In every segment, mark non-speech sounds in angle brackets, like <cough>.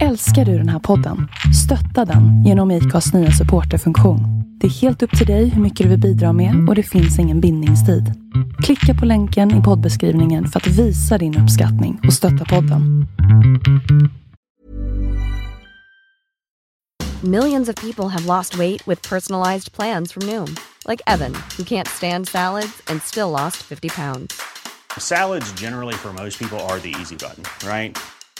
Älskar du den här podden? Stötta den genom IKAs nya supporterfunktion. Det är helt upp till dig hur mycket du vill bidra med och det finns ingen bindningstid. Klicka på länken i poddbeskrivningen för att visa din uppskattning och stötta podden. Millions of people have lost weight with personalized plans from Noom, like Evan, who can't stand salads and still lost 50 pounds. Salads, generally, for most people, are the easy button, right?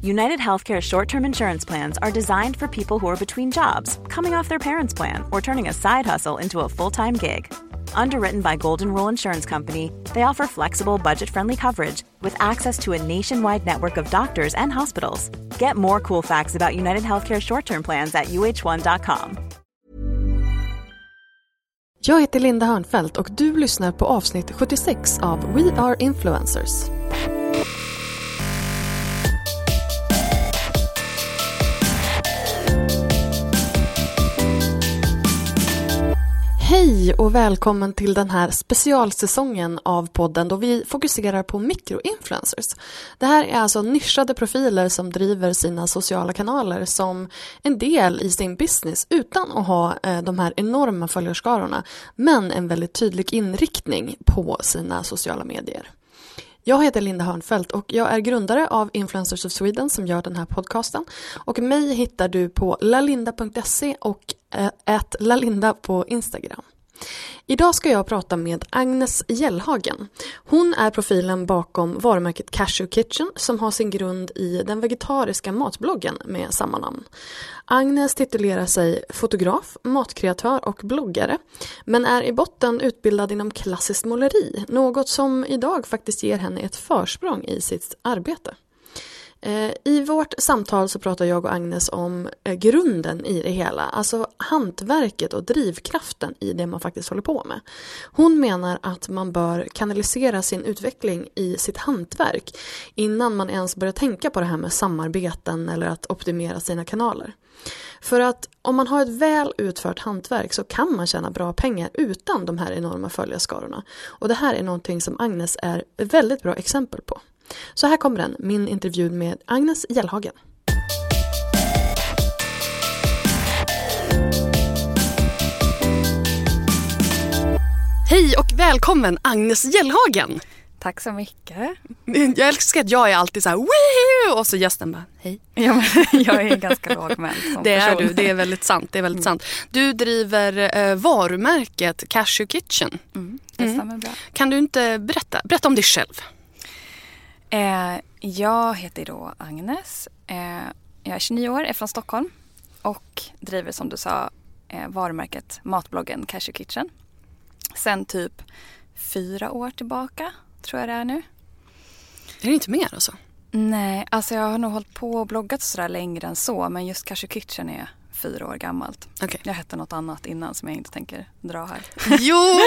United Healthcare short term insurance plans are designed for people who are between jobs, coming off their parents' plan, or turning a side hustle into a full time gig. Underwritten by Golden Rule Insurance Company, they offer flexible, budget friendly coverage with access to a nationwide network of doctors and hospitals. Get more cool facts about United Healthcare short term plans at uh1.com. Jag heter Linda Hörnfeldt och du lyssnar på avsnitt 76 av We Are Influencers. Hej och välkommen till den här specialsäsongen av podden då vi fokuserar på mikroinfluencers. Det här är alltså nischade profiler som driver sina sociala kanaler som en del i sin business utan att ha eh, de här enorma följarskarorna men en väldigt tydlig inriktning på sina sociala medier. Jag heter Linda Hörnfeldt och jag är grundare av Influencers of Sweden som gör den här podcasten. Och mig hittar du på lalinda.se och ät lalinda på Instagram. Idag ska jag prata med Agnes Gällhagen. Hon är profilen bakom varumärket Cashew Kitchen som har sin grund i den vegetariska matbloggen med samma namn. Agnes titulerar sig fotograf, matkreatör och bloggare men är i botten utbildad inom klassiskt måleri, något som idag faktiskt ger henne ett försprång i sitt arbete. Eh, I vårt samtal så pratar jag och Agnes om eh, grunden i det hela, alltså hantverket och drivkraften i det man faktiskt håller på med. Hon menar att man bör kanalisera sin utveckling i sitt hantverk innan man ens börjar tänka på det här med samarbeten eller att optimera sina kanaler. För att om man har ett väl utfört hantverk så kan man tjäna bra pengar utan de här enorma följarskarorna. Och det här är någonting som Agnes är ett väldigt bra exempel på. Så här kommer den, min intervju med Agnes Gällhagen. Hej och välkommen Agnes Gällhagen! Tack så mycket. Jag älskar att jag är alltid så här Wee! och så gästen bara hej. Ja, men <laughs> jag är ganska lågmäld som Det är person. du, det är väldigt sant. Det är väldigt sant. Du driver eh, varumärket Cashew Kitchen. Mm, det stämmer bra. Kan du inte berätta, berätta om dig själv? Eh, jag heter då Agnes. Eh, jag är 29 år, är från Stockholm och driver som du sa eh, varumärket matbloggen Cashew Kitchen. Sen typ fyra år tillbaka tror jag det är nu. Är det inte mer alltså? Nej, alltså jag har nog hållit på och bloggat sådär längre än så men just Cashew Kitchen är fyra år gammalt. Okej. Jag hette något annat innan som jag inte tänker dra här. Jo!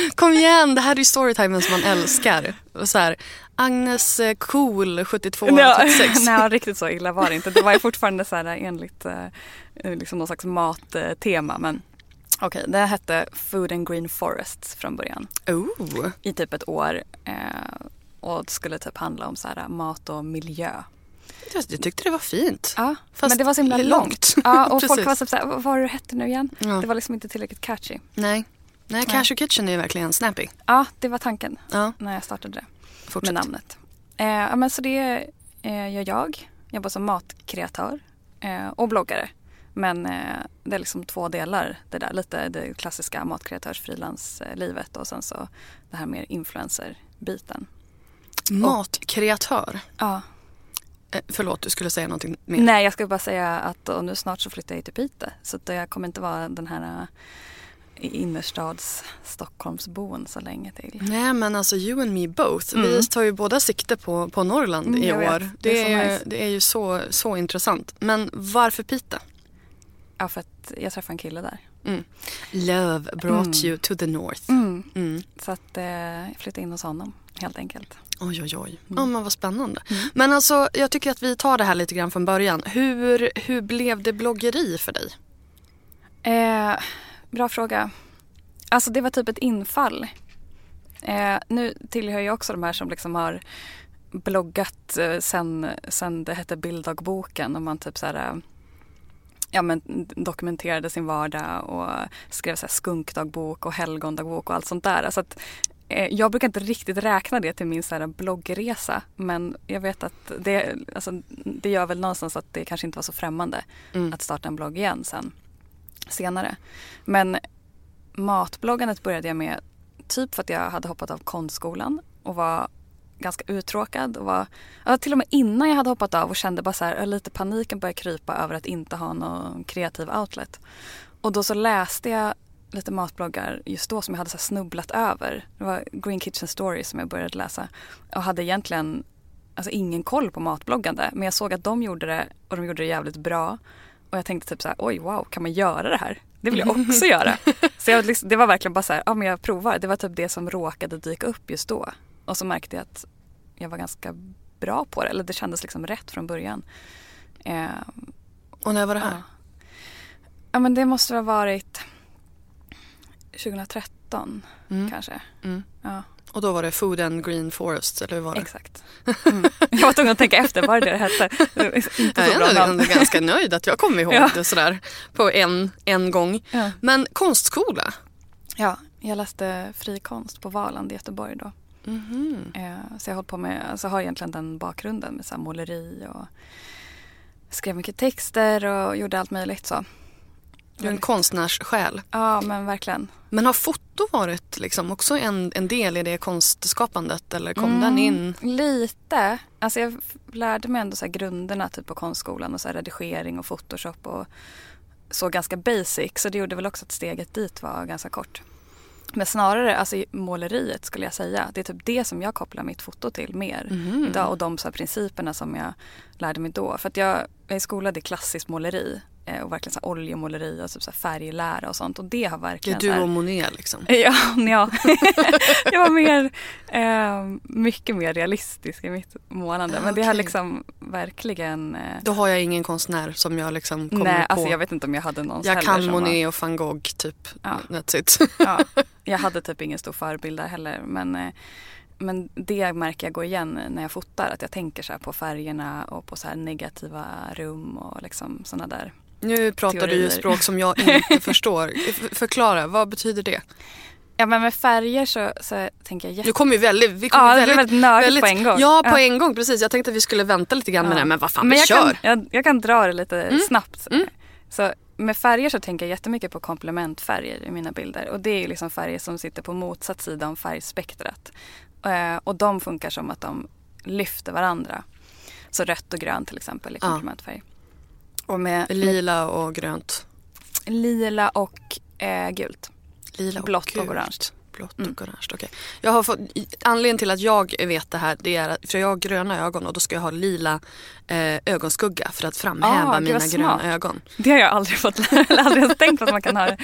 <laughs> Kom igen, det här är ju storytimen som man älskar. Så här, Agnes eh, cool 72 76. <laughs> Nej, riktigt så illa var det inte. Det var ju fortfarande så här enligt eh, liksom någon slags mattema. Men okej, det hette Food and Green Forests från början. Oh. I typ ett år. Eh, och det skulle typ handla om så här mat och miljö. Jag tyckte det var fint. Ja, Fast men det var så himla långt. långt. Ja, <laughs> och folk var så här, vad var det hette nu igen? Ja. Det var liksom inte tillräckligt catchy. Nej. Nej, Cashew Kitchen är ju verkligen snappy. Ja, det var tanken Ja, när jag startade det. fortsätt. med namnet. Eh, ja, men så det eh, gör jag. Jag jobbar som matkreatör eh, och bloggare. Men eh, det är liksom två delar det där. Lite det klassiska matkreatörs frilanslivet och sen så det här mer influencer-biten. Matkreatör. Ja. Eh, förlåt, du skulle säga någonting mer. Nej, jag ska bara säga att och nu snart så flyttar jag till Piteå. Så att jag kommer inte vara den här eh, innerstads Stockholmsboen så länge till. Nej men alltså you and me both. Vi Mm. tar ju båda sikte på, på Norrland Mm, i år. Det Det är är, nice. det är ju så, så intressant. Men varför Piteå? Ja, för att jag träffade en kille där. Mm. Love brought Mm. you to the north. Mm. Mm. Så att eh, jag flyttade in hos honom helt enkelt. Oj, oj, oj. Mm. Ja, men vad spännande. Men alltså, jag tycker att vi tar det här lite grann från början. Hur, hur blev det bloggeri för dig? Eh, bra fråga. Alltså det var typ ett infall. Eh, nu tillhör jag också de här som liksom har bloggat eh, sen, sen det hette bilddagboken och man typ så här, eh, ja, men dokumenterade sin vardag och skrev så här skunkdagbok och helgondagbok och allt sånt där. Så att, jag brukar inte riktigt räkna det till min så här bloggresa men jag vet att det, alltså, det gör väl någonstans att det kanske inte var så främmande Mm. att starta en blogg igen sen senare. Men matbloggandet började jag med typ för att jag hade hoppat av konstskolan och var ganska uttråkad. Och var, ja, till och med innan jag hade hoppat av och kände bara så här, lite paniken började krypa över att inte ha någon kreativ outlet. Och då så läste jag lite matbloggar just då som jag hade så snubblat över. Det var Green Kitchen Stories som jag började läsa och hade egentligen alltså, ingen koll på matbloggande. Men jag såg att de gjorde det och de gjorde det jävligt bra. Och jag tänkte typ så här, oj wow, kan man göra det här? Det vill jag <laughs> också göra. Så jag, liksom- det var verkligen bara så här, ja men jag provar. Det var typ det som råkade dyka upp just då. Och så märkte jag att jag var ganska bra på det. Eller det kändes liksom rätt från början. Eh, Och när var det här? ja. ja men det måste ha varit 2013 Mm. kanske. Mm. Ja, Och då var det Food and Green Forest, eller hur var det? exakt. Mm. Jag var tvungen att tänka efter, var det det hette? Inte Jag så är bra ändå ganska nöjd att jag kommer ihåg Ja. det sådär på en, en gång. Ja. Men konstskola? Ja, jag läste frikonst på Valand i Göteborg då. Mhm. Eh, så jag hållit på med, alltså har egentligen den bakgrunden med så måleri och skrev mycket texter och gjorde allt möjligt så. Du är en konstnärssjäl. Ja men verkligen. Men har foto varit liksom också en, en del i det konstskapandet eller kom Mm, den in? Lite. Alltså jag lärde mig ändå så grunderna typ på konstskolan och så redigering och photoshop och så ganska basic. Så det gjorde väl också att steget dit var ganska kort. Men snarare alltså måleriet skulle jag säga. Det är typ det som jag kopplar mitt foto till mer Mhm. idag och de så principerna som jag lärde mig då. För att jag, jag är skolad i klassiskt måleri och verkligen så här oljemåleri och typ så färglära och sånt och det har Det är verkligen du och Monet liksom. <laughs> Ja, ja. <laughs> jag var mer, eh, mycket mer realistisk i mitt målande. Men det har liksom verkligen... Eh, Då har jag ingen konstnär som jag liksom kommer nej, på. alltså jag vet inte om jag hade någon jag kan Monet och van Gogh typ. Ja. That's it. Var, <laughs> ja, jag hade typ ingen stor förebild där heller. Men, eh, men det märker jag går igen när jag fotar. Att jag tänker så här på färgerna och på så negativa rum och liksom sådana där. Nu pratar du ju Teorier. språk som jag inte <laughs> förstår. Förklara, vad betyder det? Ja men med färger så, så tänker jag jätte... Nu kommer ju väldigt... Vi kommer Ja, det väldigt, blev väldigt nördigt på en gång. Ja, på Ja. en gång. Precis. Jag tänkte att vi skulle vänta lite grann med Ja. det. Men vad fan, Men vi jag kör. kan, jag, jag kan dra det lite Mm. snabbt. Mm. Så med färger så tänker jag jättemycket på komplementfärger i mina bilder. Och det är liksom färger som sitter på motsatt sida om färgspektrat. Eh, och de funkar som att de lyfter varandra. Så rött och grönt till exempel är Ja. Och med, Lila och grönt. lila och eh, gult. Lila Blått och gult. orange. Blått Mm. och orange, okej. Jag har fått, anledningen till att jag vet det här det är att för jag har gröna ögon och då ska jag ha lila eh, ögonskugga för att framhäva Ah, mina gröna smart. ögon. Det har jag aldrig fått eller <laughs> aldrig ens tänkt på att man kan ha,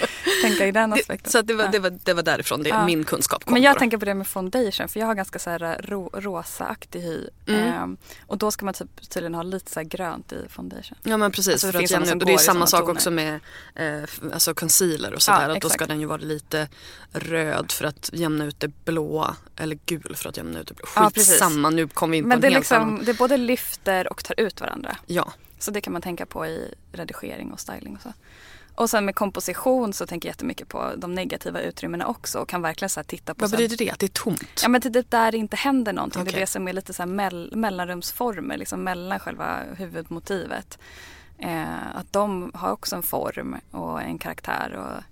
tänka i den aspekten. Så att det, var, Ja. det, var, det var därifrån det, Ja. min kunskap kom. Men jag då. tänker på det med foundation för jag har ganska så här ro, rosaaktig hy. Mm. Ehm, och då ska man typ tydligen ha lite så här grönt i foundation. Ja men precis, Alltså, det för att jämna. Och det är samma sak toner. också med eh, alltså concealer och sådär. Ja, att då ska den ju vara lite röd för att jämna ut det blåa. Eller gul för att jämna ut det blåa. Ja. Skitsamma, nu kom vi in på Men en det, är helt liksom, annan. det både lyfter och tar ut varandra. Ja, Så det kan man tänka på i redigering och styling och så. Och sen med komposition så tänker jag jättemycket på de negativa utrymmena också och kan verkligen så titta på vad betyder det? Att det är tomt? Ja men det är där det inte händer någonting. Det Okej. är det som är lite så mell- mellanrumsformer liksom mellan själva huvudmotivet. Eh, att de har också en form och en karaktär och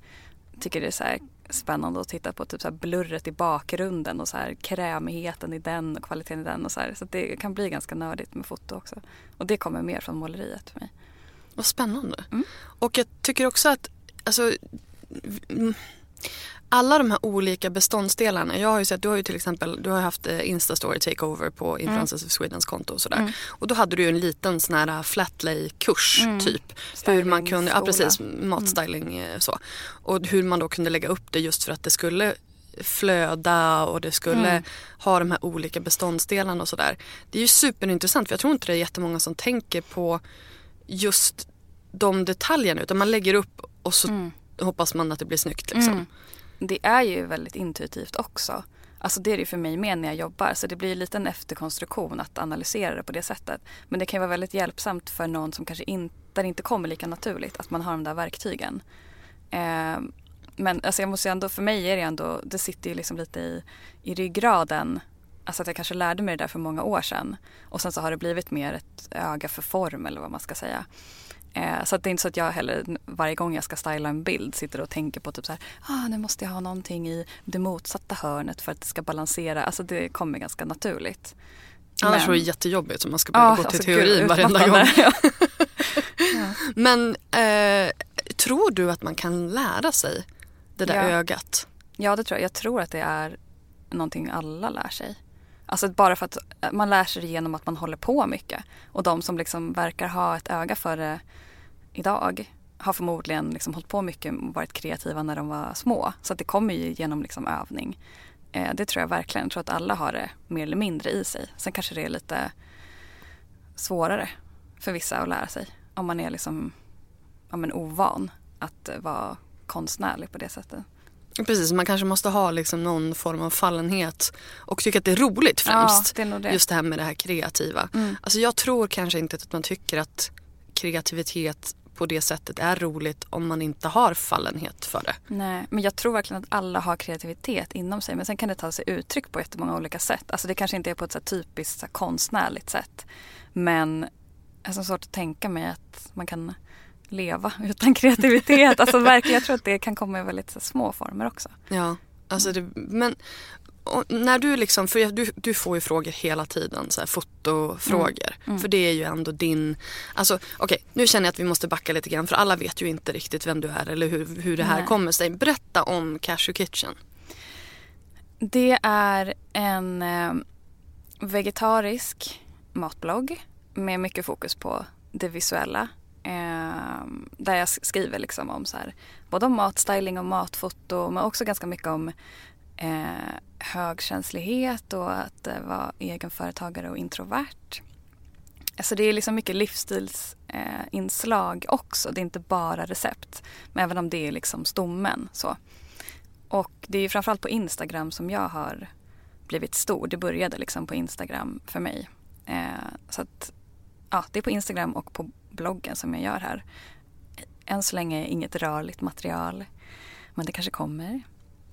tycker det är så här spännande att titta på typ så blurret i bakgrunden och så här krämigheten i den och kvaliteten i den och så här. Så det kan bli ganska nördigt med foto också. Och det kommer mer från måleriet för mig. Vad spännande. Mm. Och jag tycker också att alltså, alla de här olika beståndsdelarna. Jag har ju sett, du har ju till exempel du har haft eh, Instastory takeover på Mm. Influencers of Swedens konto och sådär. Och då hade du ju en liten sån här flatlay-kurs Mm. typ. Hur man kunde, ja precis, matstyling eh, så. Och hur man då kunde lägga upp det just för att det skulle flöda och det skulle Mm. ha de här olika beståndsdelarna och sådär. Det är ju superintressant för jag tror inte det är jättemånga som tänker på just de detaljerna utan man lägger upp och så hoppas man att det blir snyggt liksom. Mm. Det är ju väldigt intuitivt också. Alltså det är det ju för mig med när jag jobbar. Så det blir lite en efterkonstruktion att analysera det på det sättet. Men det kan ju vara väldigt hjälpsamt för någon som kanske inte, där det inte kommer lika naturligt. Att man har de där verktygen. Eh, men alltså jag måste ju ändå, för mig är det ändå, det sitter ju liksom lite i, i ryggraden. Alltså att jag kanske lärde mig det där för många år sedan. Och sen så har det blivit mer ett öga för form eller vad man ska säga. Eh, så det är inte så att jag heller varje gång jag ska styla en bild sitter och tänker på typ så här, ah, nu måste jag ha någonting i det motsatta hörnet för att det ska balansera. Alltså det kommer ganska naturligt. Annars var det jättejobbigt om man ska behöva Ja, gå till alltså, teorin gud, varenda gång. <laughs> utmattande. Men eh, tror du att man kan lära sig det där Ja. ögat? Ja, det tror jag. Jag tror att det är någonting alla lär sig. Alltså bara för att eh, man lär sig det genom att man håller på mycket. Och de som liksom verkar ha ett öga för det idag har förmodligen liksom hållit på mycket och varit kreativa när de var små. Så att det kommer ju genom liksom övning. Eh, det tror jag verkligen. Jag tror att alla har det mer eller mindre i sig. Sen kanske det är lite svårare för vissa att lära sig. Om man är liksom ja, men ovan att eh, vara konstnärlig på det sättet. Precis, man kanske måste ha liksom någon form av fallenhet och tycka att det är roligt främst. Ja, det är det. Just det här med det här kreativa. Mm. Alltså jag tror kanske inte att man tycker att kreativitet på det sättet är roligt om man inte har fallenhet för det. Nej, men jag tror verkligen att alla har kreativitet inom sig. Men sen kan det ta sig uttryck på jättemånga olika sätt. Alltså det kanske inte är på ett så typiskt så konstnärligt sätt. Men jag har svårt att tänka mig att man kan leva utan kreativitet. Alltså verkligen, jag tror att det kan komma i väldigt så små former också. Ja, alltså det, men när du liksom, för du, du får ju frågor hela tiden, så här fotofrågor. För det är ju ändå din, alltså okej nu känner jag att vi måste backa lite grann för alla vet ju inte riktigt vem du är eller hur, hur det här Nej. kommer sig. Berätta om Cashew Kitchen. Det är en eh, vegetarisk matblogg med mycket fokus på det visuella. Eh, där jag skriver liksom om så här, både om matstyling och matfoto men också ganska mycket om eh, högkänslighet och att eh, vara egenföretagare och introvert. Alltså det är liksom mycket livsstilsinslag eh, också. Det är inte bara recept. Men även om det är liksom stommen. Så. Och det är ju framförallt på Instagram som jag har blivit stor. Det började liksom på Instagram för mig. Eh, så att ja, det är på Instagram och på bloggen som jag gör här. Än så länge inget rörligt material. Men det kanske kommer.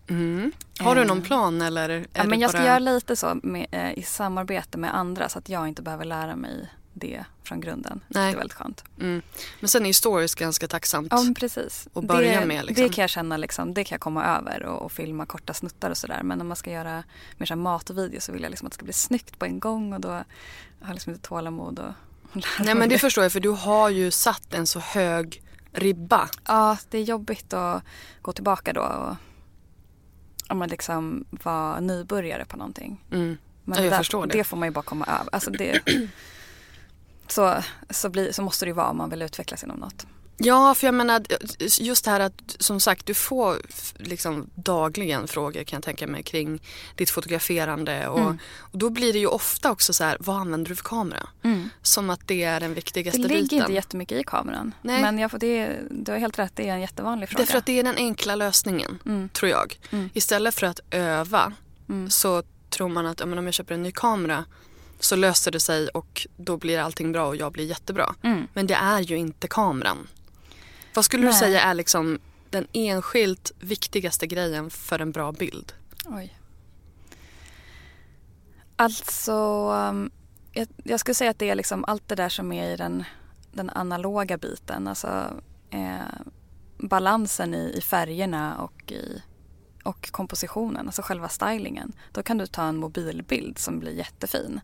Mm. Har du någon Eh, plan eller? Ja, men jag ska bara... göra lite så med, eh, i samarbete med andra så att jag inte behöver lära mig det från grunden. Nej. Det är väldigt skönt. Mm. Men sen är ju stories ganska tacksamt. Ja precis. Och börja det, med, liksom. det kan jag känna liksom, det kan jag komma över och, och filma korta snuttar och sådär. Men om man ska göra mer matvideo så vill jag liksom att det ska bli snyggt på en gång och då har jag liksom inte tålamod och, Nej men det förstår jag för du har ju satt en så hög ribba. Ja, det är jobbigt att gå tillbaka då och om man liksom var nybörjare på någonting. Mm. Men Ja, jag där, förstår det. det får man ju bara komma över. Alltså det, <clears throat> så, så, blir, så måste det ju vara om man vill utvecklas inom något. Ja, för jag menar just det här att som sagt du får liksom dagligen frågor kan jag tänka mig kring ditt fotograferande och, Mm. och då blir det ju ofta också så här, vad använder du för kamera? Som att det är den Det viktigaste ligger biten. inte jättemycket i kameran. Nej. Men jag får, det, du har helt rätt, det är en jättevanlig fråga. Därför att det är den enkla lösningen, Mm. tror jag. Mm. Istället för att öva Mm. så tror man att ja, om jag köper en ny kamera så löser det sig och då blir allting bra och jag blir jättebra. Mm. Men det är ju inte kameran. Vad skulle du Nej. säga är liksom den enskilt viktigaste grejen för en bra bild? Oj. Alltså, um, jag, jag skulle säga att det är liksom allt det där som är i den, den analoga biten. Alltså eh, balansen i, i färgerna och i och kompositionen, alltså själva stylingen. Då kan du ta en mobilbild som blir jättefin.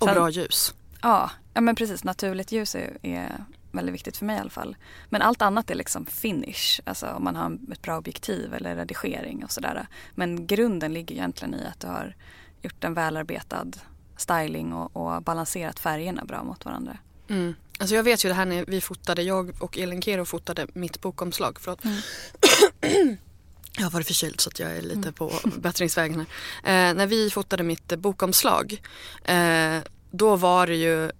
Och Sen- bra ljus. Ja, ja men precis. Naturligt ljus är, är väldigt viktigt för mig i alla fall. Men allt annat är liksom finish, alltså om man har ett bra objektiv eller redigering och sådär. Men grunden ligger egentligen i att du har gjort en välarbetad styling och, och balanserat färgerna bra mot varandra. Mm. Alltså jag vet ju det här när vi fotade, jag och Elin Kero fotade mitt bokomslag. Förlåt. Mm. <clears throat> jag har varit förkyld så att jag är lite mm. på bättringsvägen här. Eh, när vi fotade mitt bokomslag eh, då var det ju,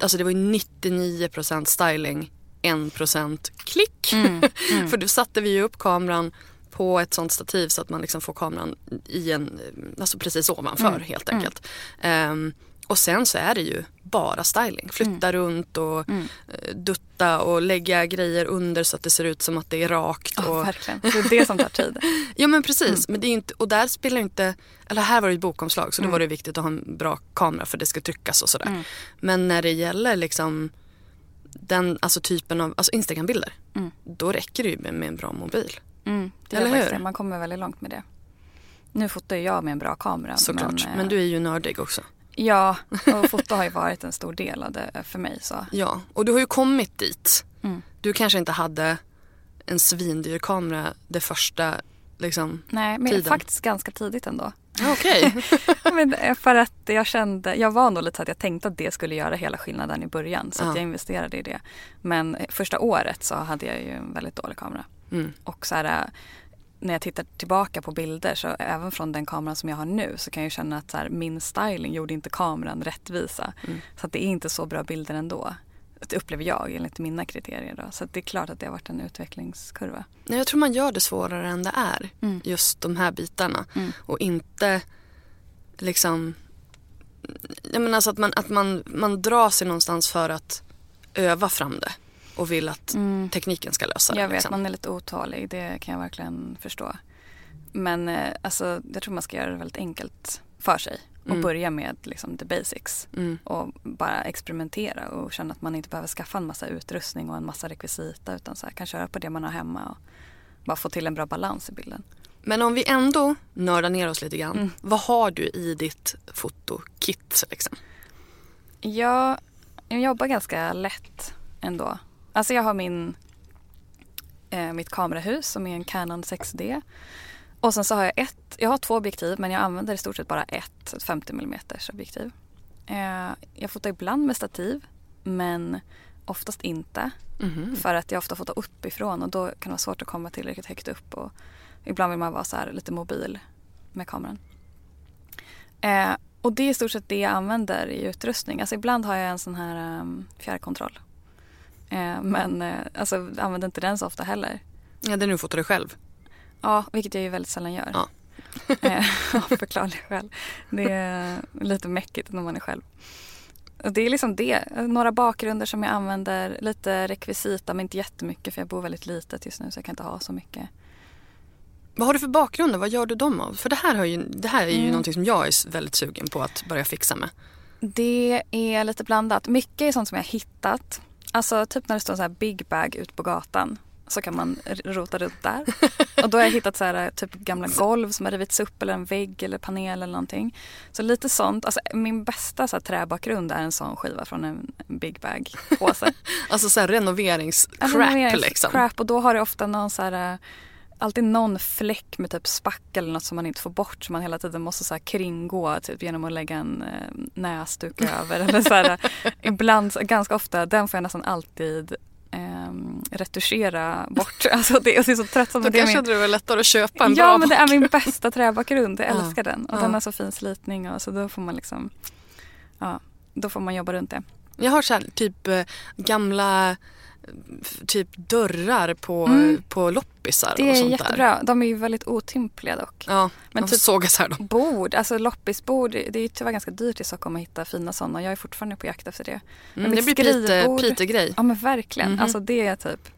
alltså det var ju 99% styling, 1% klick. Mm. Mm. <laughs> För då satte vi ju upp kameran på ett sånt stativ så att man liksom får kameran i en, alltså precis ovanför mm. helt enkelt. Um, och sen så är det ju bara styling. Flytta mm. runt och mm. Eh, dutta och lägga grejer under så att det ser ut som att det är rakt. Oh, och... verkligen. Det är det som tar tid. <laughs> ja men precis. Mm. Men det är inte, och där spelar inte, eller här var det ett bokomslag så då mm. var det viktigt att ha en bra kamera för det ska tryckas och sådär. Mm. Men när det gäller liksom den alltså typen av alltså Instagram-bilder. Mm. Då räcker det ju med, med en bra mobil. Mm, det Eller hur? Man kommer väldigt långt med det. Nu fotar jag med en bra kamera. Såklart. Men, men du är ju nördig också. Ja, <laughs> och foto har ju varit en stor del av det för mig. Så. Ja, och du har ju kommit dit. Mm. Du kanske inte hade en svindyr kamera det första liksom, Nej, men tiden. faktiskt ganska tidigt ändå. Okej. <laughs> Okay. för att jag kände, jag var nog lite så att jag tänkte att det skulle göra hela skillnaden i början. Så ja. att jag investerade i det. Men första året så hade jag ju en väldigt dålig kamera. Mm. Och så här, när jag tittar tillbaka på bilder så även från den kameran som jag har nu så kan jag känna att så här, min styling gjorde inte kameran rättvisa. Mm. Så att det är inte så bra bilder ändå. Det upplever jag enligt mina kriterier. Då. Så det är klart att det har varit en utvecklingskurva. Jag tror man gör det svårare än det är. Mm. Just de här bitarna. Mm. Och inte liksom jag menar alltså att, man, att man, man drar sig någonstans för att öva fram det och vill att mm. tekniken ska lösa det. Jag vet, liksom. man är lite otålig. Det kan jag verkligen förstå. Men eh, alltså, jag tror man ska göra det väldigt enkelt för sig och mm. börja med liksom, the basics. Mm. Och bara experimentera och känna att man inte behöver skaffa en massa utrustning och en massa rekvisita utan så här, kan köra på det man har hemma och bara få till en bra balans i bilden. Men om vi ändå nördar ner oss lite grann. Mm. Vad har du i ditt fotokit? Liksom? Ja, jag jobbar ganska lätt ändå. Alltså jag har min, eh, mitt kamerahus som är en Canon 6D. Och sen så har jag ett, jag har två objektiv men jag använder i stort sett bara ett, ett 50 mm objektiv. Eh, jag fotar ibland med stativ men oftast inte. Mm. För att jag ofta fotar uppifrån och då kan det vara svårt att komma tillräckligt högt upp. Och ibland vill man vara så lite mobil med kameran. Eh, och det är i stort sett det jag använder i utrustning. Alltså ibland har jag en sån här um, fjärrkontroll men eh, alltså, använder inte den så ofta heller. Ja, nu fotar du själv? Ja, vilket jag ju väldigt sällan gör. Ja. <laughs> eh, av förklarliga skäl. Det är lite mäckigt när man är själv. Det är liksom det. Några bakgrunder som jag använder. Lite rekvisita men inte jättemycket för jag bor väldigt litet just nu så jag kan inte ha så mycket. Vad har du för bakgrunder? Vad gör du dem av? För det här, har ju, det här är ju mm. någonting som jag är väldigt sugen på att börja fixa med. Det är lite blandat. Mycket är sånt som jag har hittat. Alltså typ när det står så här big bag ut på gatan så kan man rota runt där. <laughs> Och då har jag hittat så här, typ gamla golv som har rivits upp eller en vägg eller panel eller någonting. Så lite sånt. Alltså, min bästa så här, träbakgrund är en sån skiva från en, big bag påse. <laughs> alltså så här renoveringscrap renoveringscrap liksom. och då har det ofta någon så här alltid någon fläck med typ spackel eller något som man inte får bort som man hela tiden måste så kringgå typ genom att lägga en eh, näsduk över. <laughs> eller så här, ibland, ganska ofta, den får jag nästan alltid eh, retuschera bort. <laughs> Alltså det, det är så tröttsamt. Då kanske min... det var lättare att köpa en ja, bra Ja men det är min bästa träbakgrund. Jag <laughs> älskar ja. den. Och ja. den har så fin slitning och så då får man liksom Ja, då får man jobba runt det. Jag har så här, typ eh, gamla typ dörrar på, mm. på loppisar det och sånt där. Det är jättebra. De är ju väldigt otympliga dock. Ja, men typ sågas här då. Bord, alltså loppisbord, det är ju tyvärr ganska dyrt i Stockholm att hitta fina sådana. Jag är fortfarande på jakt efter det. Men mm, det blir skrivbord, Peter-grej. Ja men verkligen. Mm -hmm. Alltså det är typ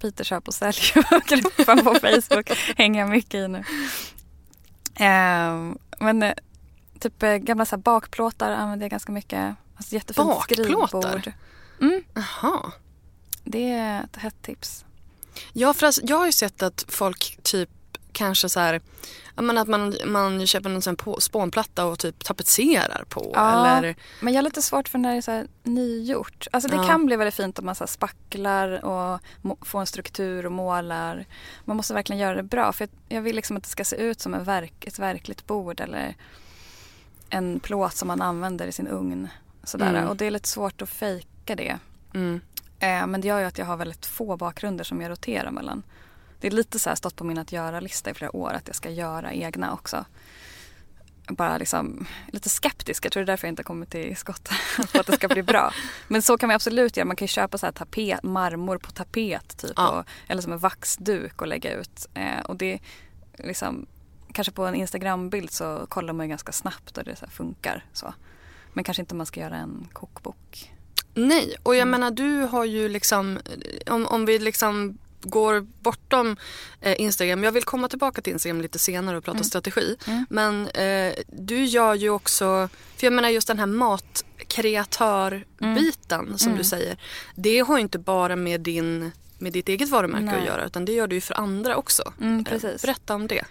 Peter köp och sälj-gruppen <laughs> på Facebook hänger jag mycket i nu. Uh, men eh, typ eh, gamla så här bakplåtar använder jag ganska mycket. Alltså jättefint bakplåtar? skrivbord. Mm. Jaha. Det är ett hett tips. Ja, för alltså, jag har ju sett att folk typ kanske så här, ja, men att man, man köper en sån på, spånplatta och typ tapetserar på. Ja, Eller, men jag har lite svårt för när det är så här nygjort. Alltså det Ja. kan bli väldigt fint om man så spacklar och får en struktur och målar. Man måste verkligen göra det bra för jag, jag vill liksom att det ska se ut som en verk, ett verkligt bord eller en plåt som man använder i sin ugn. Sådär. Mm. Och det är lite svårt att fejka det. mm, Eh, men det gör ju att jag har väldigt få bakgrunder som jag roterar mellan. Det är lite så här stått på min att göra-lista i flera år att jag ska göra egna också. Bara liksom lite skeptisk. Jag tror det är därför jag inte har kommit till skott <laughs> på att det ska bli bra. Men så kan man absolut göra. Man kan ju köpa så här tapet, marmor på tapet typ. Ja. Och, eller som en vaxduk och lägga ut. Eh, och det liksom kanske på en Instagrambild så kollar man ju ganska snabbt och det så funkar. Så. Men kanske inte om man ska göra en kokbok. Nej, och jag Mm. menar du har ju liksom, om, om vi liksom går bortom eh, Instagram. Jag vill komma tillbaka till Instagram lite senare och prata strategi. Mm. Men eh, du gör ju också, för jag menar just den här matkreatörbiten som Mm. du säger. Det har ju inte bara med, din, med ditt eget varumärke Nej. att göra utan det gör du ju för andra också. Mm, Eh. Berätta om det.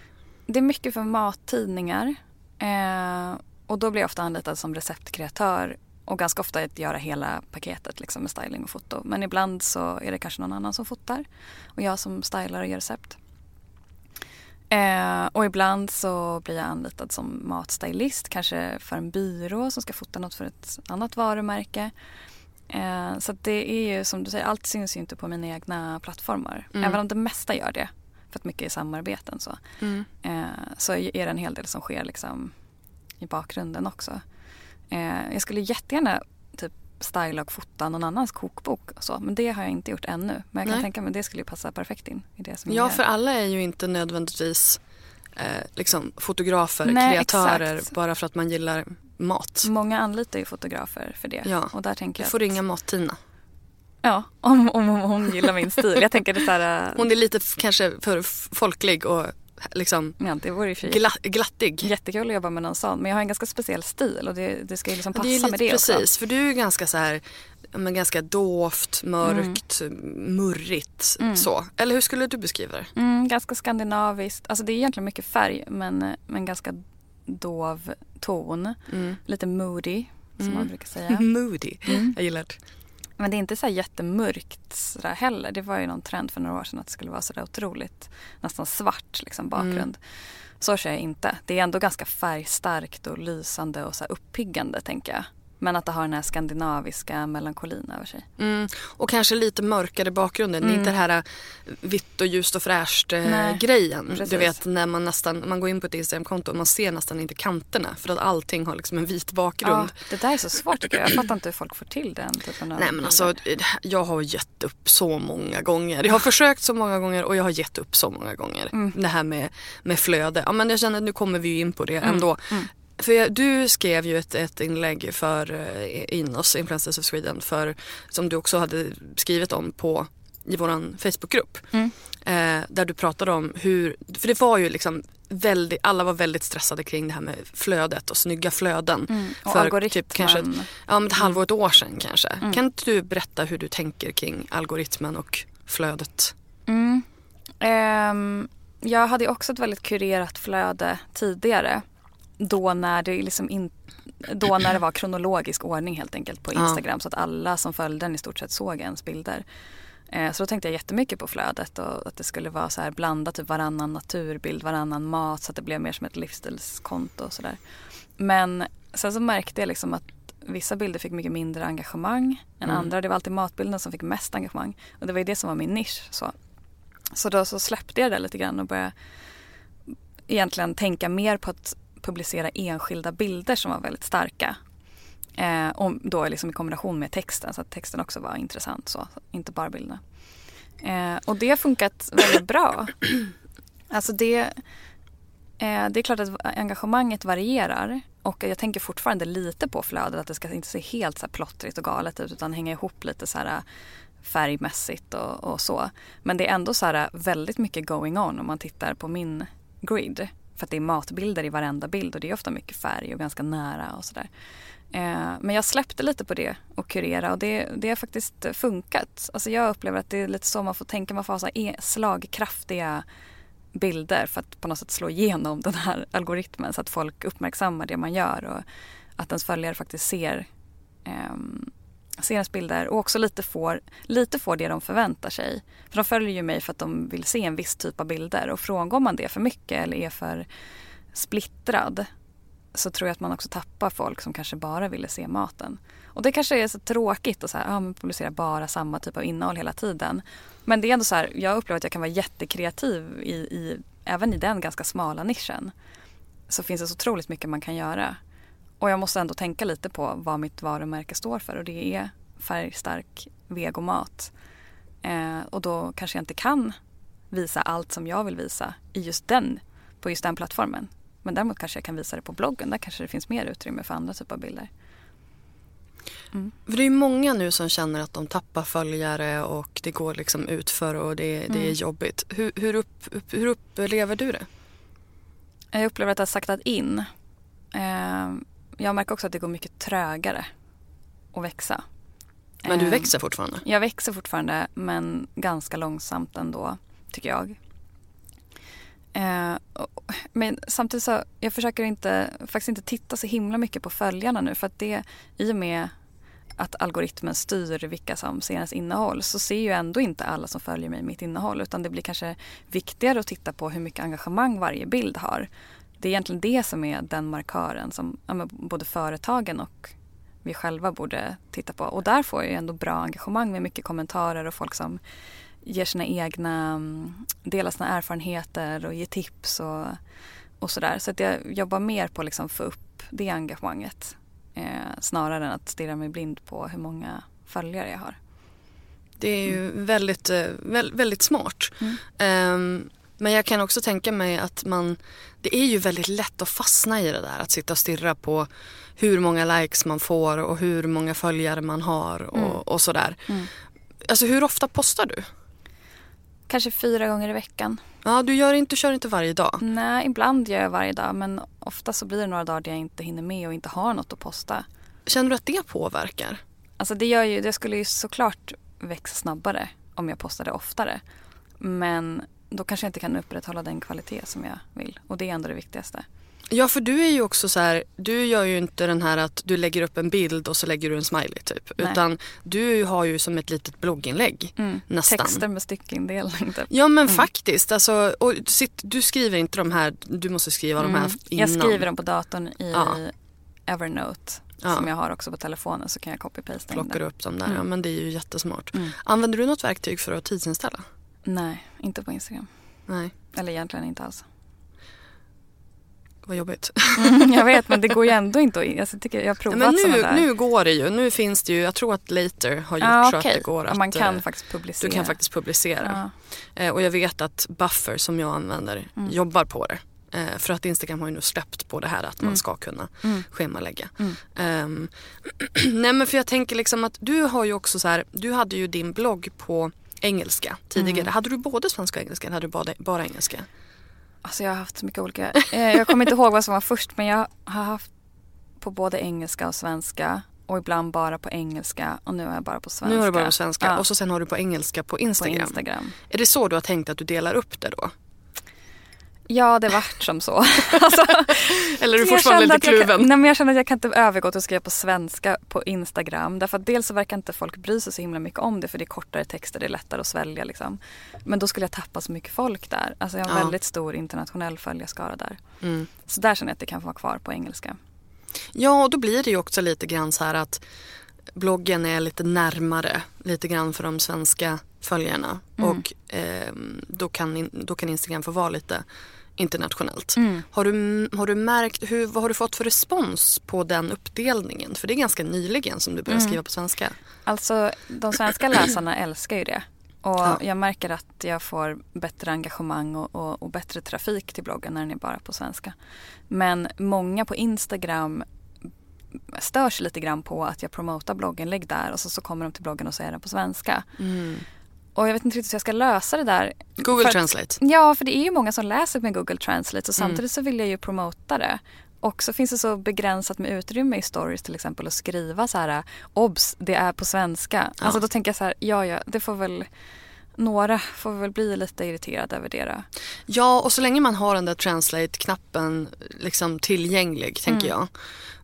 Det är mycket för mattidningar. Eh, och då blir jag ofta anlitad som receptkreatör och ganska ofta att göra hela paketet liksom, med styling och foto. Men ibland så är det kanske någon annan som fotar och jag som stylar och gör recept. Eh, och ibland så blir jag anlitad som matstylist, kanske för en byrå som ska fota något för ett annat varumärke. Eh, så det är ju som du säger, allt syns ju inte på mina egna plattformar. Mm. Även om det mesta gör det. För att mycket är samarbeten så. Mm. Eh, så är det en hel del som sker liksom i bakgrunden också. Eh, jag skulle jättegärna typ styla och fota någon annans kokbok och så. Men det har jag inte gjort ännu. Men jag kan Nej. tänka mig att det skulle passa perfekt in i det som Ja, för alla är ju inte nödvändigtvis eh, liksom fotografer, Nej, kreatörer exakt. bara för att man gillar mat. Många anlitar ju fotografer för det. Ja. Och där tänker Du jag får att- ringa Mat-Tina. Ja, om, om hon gillar min stil. Jag tänker det så här... Hon är lite kanske för folklig och liksom Ja, det vore ju gla, glattig. jättekul att jobba med någon sån. Men jag har en ganska speciell stil och det, det ska ju liksom passa det ju med lite det precis, också. för du är ganska så här men ganska dovt, mörkt, murrigt så. Eller hur skulle du beskriva det? Mm, ganska skandinaviskt. Alltså det är egentligen mycket färg men, men ganska dov ton. Mm. Lite moody som man brukar säga. <laughs> Moody. Mm. Jag gillar det. Men det är inte så här jättemörkt sådär heller. Det var ju någon trend för några år sedan att det skulle vara sådär otroligt nästan svart liksom, bakgrund. Så kör jag inte. Det är ändå ganska färgstarkt och lysande och så uppiggande tänker jag. Men att det har den här skandinaviska melankolin över sig. Mm. Och kanske lite mörkare bakgrunden. Det är inte det här äh, vitt och ljust och fräscht äh, Nej, grejen. precis. Du vet när man nästan, man går in på ett Instagramkonto och man ser nästan inte kanterna för att allting har liksom en vit bakgrund. Ja, det där är så svårt tycker jag. Jag fattar inte hur folk får till den typen av Nej men alltså jag har gett upp så många gånger. Jag har försökt så många gånger och jag har gett upp så många gånger. Mm. Det här med, med flöde. Ja men jag känner att nu kommer vi ju in på det Mm. ändå. För jag, du skrev ju ett, ett inlägg för uh, Inos, Influencers of Sweden, för, som du också hade skrivit om på i våran Facebookgrupp. Mm. Eh, där du pratade om hur, för det var ju liksom väldigt, alla var väldigt stressade kring det här med flödet och snygga flöden. Mm. Och För algoritmen. typ kanske ett, ja, men ett halvår, ett år sedan kanske. Kan inte du berätta hur du tänker kring algoritmen och flödet? Mm. Ehm, jag hade också ett väldigt kurerat flöde tidigare. Då när det, liksom in, då när det var kronologisk ordning helt enkelt på Ja. Instagram. Så att alla som följde den i stort sett såg ens bilder. Eh, så då tänkte jag jättemycket på flödet och att det skulle vara så här blandat, typ varannan naturbild, varannan mat så att det blev mer som ett livsstilskonto och sådär. Men sen så märkte jag liksom att vissa bilder fick mycket mindre engagemang än Mm. andra. Det var alltid matbilden som fick mest engagemang. Och det var ju det som var min nisch. Så, så då så släppte jag det lite grann och började egentligen tänka mer på att publicera enskilda bilder som var väldigt starka. Eh, och då liksom i kombination med texten så att texten också var intressant så, inte bara bilderna. Eh, och det har funkat väldigt bra. <clears throat> Alltså det, eh, det är klart att engagemanget varierar och jag tänker fortfarande lite på flödet att det ska inte se helt så här plottrigt och galet ut utan hänga ihop lite så här eh, färgmässigt och, och så. Men det är ändå så här eh, väldigt mycket going on om man tittar på min grid. För att det är matbilder i varenda bild och det är ofta mycket färg och ganska nära och sådär. Eh, men jag släppte lite på det och kurera och det, det har faktiskt funkat. Alltså jag upplever att det är lite så man får tänka, man får ha så e, slagkraftiga bilder för att på något sätt slå igenom <laughs> den här algoritmen så att folk uppmärksammar det man gör och att ens följare faktiskt ser, ehm, eh, ser ens bilder och också lite får, lite får det de förväntar sig. För de följer ju mig för att de vill se en viss typ av bilder och frångår man det för mycket eller är för splittrad så tror jag att man också tappar folk som kanske bara ville se maten. Och det kanske är så tråkigt att så här, ja, man publicerar bara samma typ av innehåll hela tiden. Men det är ändå så här, jag upplever att jag kan vara jättekreativ i, i, även i den ganska smala nischen. Så finns det så otroligt mycket man kan göra. Och jag måste ändå tänka lite på vad mitt varumärke står för och det är färgstark vegomat. Eh, och då kanske jag inte kan visa allt som jag vill visa i just den, på just den plattformen. Men däremot kanske jag kan visa det på bloggen. Där kanske det finns mer utrymme för andra typer av bilder. Mm. För det är många nu som känner att de tappar följare och det går liksom utför och det, det är mm. jobbigt. Hur, hur, upp, hur upplever du det? Jag upplever att det har saktat in. Eh, jag märker också att det går mycket trögare att växa. Men du eh, växer fortfarande? Jag växer fortfarande men ganska långsamt ändå tycker jag. Eh, men samtidigt så, jag försöker inte, faktiskt inte titta så himla mycket på följarna nu för att det, i och med att algoritmen styr vilka som ser ens innehåll så ser ju ändå inte alla som följer mig mitt innehåll utan det blir kanske viktigare att titta på hur mycket engagemang varje bild har. Det är egentligen det som är den markören som ja, både företagen och vi själva borde titta på. Och där får jag ändå bra engagemang med mycket kommentarer och folk som ger sina egna, mm, delar sina erfarenheter och ger tips och, och sådär. Så att jag jobbar mer på att liksom få upp det engagemanget eh, snarare än att stirra mig blind på hur många följare jag har. Det är ju mm. väldigt, eh, väldigt smart. Mm. Um, men jag kan också tänka mig att man, det är ju väldigt lätt att fastna i det där. Att sitta och stirra på hur många likes man får och hur många följare man har och, mm. och sådär. Mm. Alltså hur ofta postar du? Kanske fyra gånger i veckan. Ja, du, gör inte, du kör inte varje dag? Nej, ibland gör jag varje dag men ofta så blir det några dagar där jag inte hinner med och inte har något att posta. Känner du att det påverkar? Alltså det gör ju, det skulle ju såklart växa snabbare om jag postade oftare. Men då kanske jag inte kan upprätthålla den kvalitet som jag vill och det är ändå det viktigaste. Ja för du är ju också så här, du gör ju inte den här att du lägger upp en bild och så lägger du en smiley typ. Nej. Utan du har ju som ett litet blogginlägg mm. nästan. Texter med styckindelning typ. Ja men mm. faktiskt. Alltså, och sitt, du skriver inte de här, du måste skriva mm. de här innan. Jag skriver dem på datorn i ja. Evernote. Ja. Som jag har också på telefonen så kan jag copy-pasta in Plockar upp dem där, mm. ja men det är ju jättesmart. Mm. Använder du något verktyg för att tidsinställa? Nej, inte på Instagram. Nej. Eller egentligen inte alls. Vad jobbigt. Mm, jag vet men det går ju <laughs> ändå inte att... Alltså, tycker jag har provat men nu, där. nu går det ju. Nu finns det ju, jag tror att Later har gjort ah, okay. så att det går att... man kan faktiskt publicera. Du kan faktiskt publicera. Ah. Eh, och jag vet att Buffer som jag använder mm. jobbar på det. Eh, för att Instagram har ju nu släppt på det här att mm. man ska kunna mm. schemalägga. Um, <clears throat> nej men för jag tänker liksom att du har ju också så här, du hade ju din blogg på engelska tidigare. Mm. Hade du både svenska och engelska eller hade du bara, bara engelska? Alltså jag har haft så mycket olika. Eh, jag kommer inte ihåg vad som var först men jag har haft på både engelska och svenska och ibland bara på engelska och nu har jag bara på svenska. Nu har du bara på svenska ja. och så sen har du på engelska på Instagram. på Instagram. Är det så du har tänkt att du delar upp det då? Ja, det vart som så. <laughs> alltså, Eller är du fortfarande lite kluven? Kan, nej, men jag känner att jag kan inte övergå till att skriva på svenska på Instagram. Därför att dels så verkar inte folk bry sig så himla mycket om det för det är kortare texter, det är lättare att svälja liksom. Men då skulle jag tappa så mycket folk där. Alltså jag har en ja. väldigt stor internationell följarskara där. Mm. Så där känner jag att det kan få vara kvar på engelska. Ja, och då blir det ju också lite grann så här att bloggen är lite närmare lite grann för de svenska följarna. Mm. Och eh, då, kan, då kan Instagram få vara lite internationellt. Mm. Har, du, har du märkt, hur, vad har du fått för respons på den uppdelningen? För det är ganska nyligen som du började mm. skriva på svenska. Alltså de svenska <clears throat> läsarna älskar ju det. Och ja. jag märker att jag får bättre engagemang och, och, och, bättre trafik till bloggen när den är bara på svenska. Men många på Instagram störs lite grann på att jag promotar blogginlägg där och så, så kommer de till bloggen och så är den på svenska. Mm. Och jag vet inte riktigt hur jag ska lösa det där. Google att, Translate? Ja, för det är ju många som läser med Google Translate och mm. samtidigt så vill jag ju promota det. Och så finns det så begränsat med utrymme i stories till exempel att skriva så här obs, det är på svenska. Ja. Alltså då tänker jag så här, ja ja, det får väl några får väl bli lite irriterade över det då. Ja, och så länge man har den där translate-knappen liksom tillgänglig, tänker Mm. jag.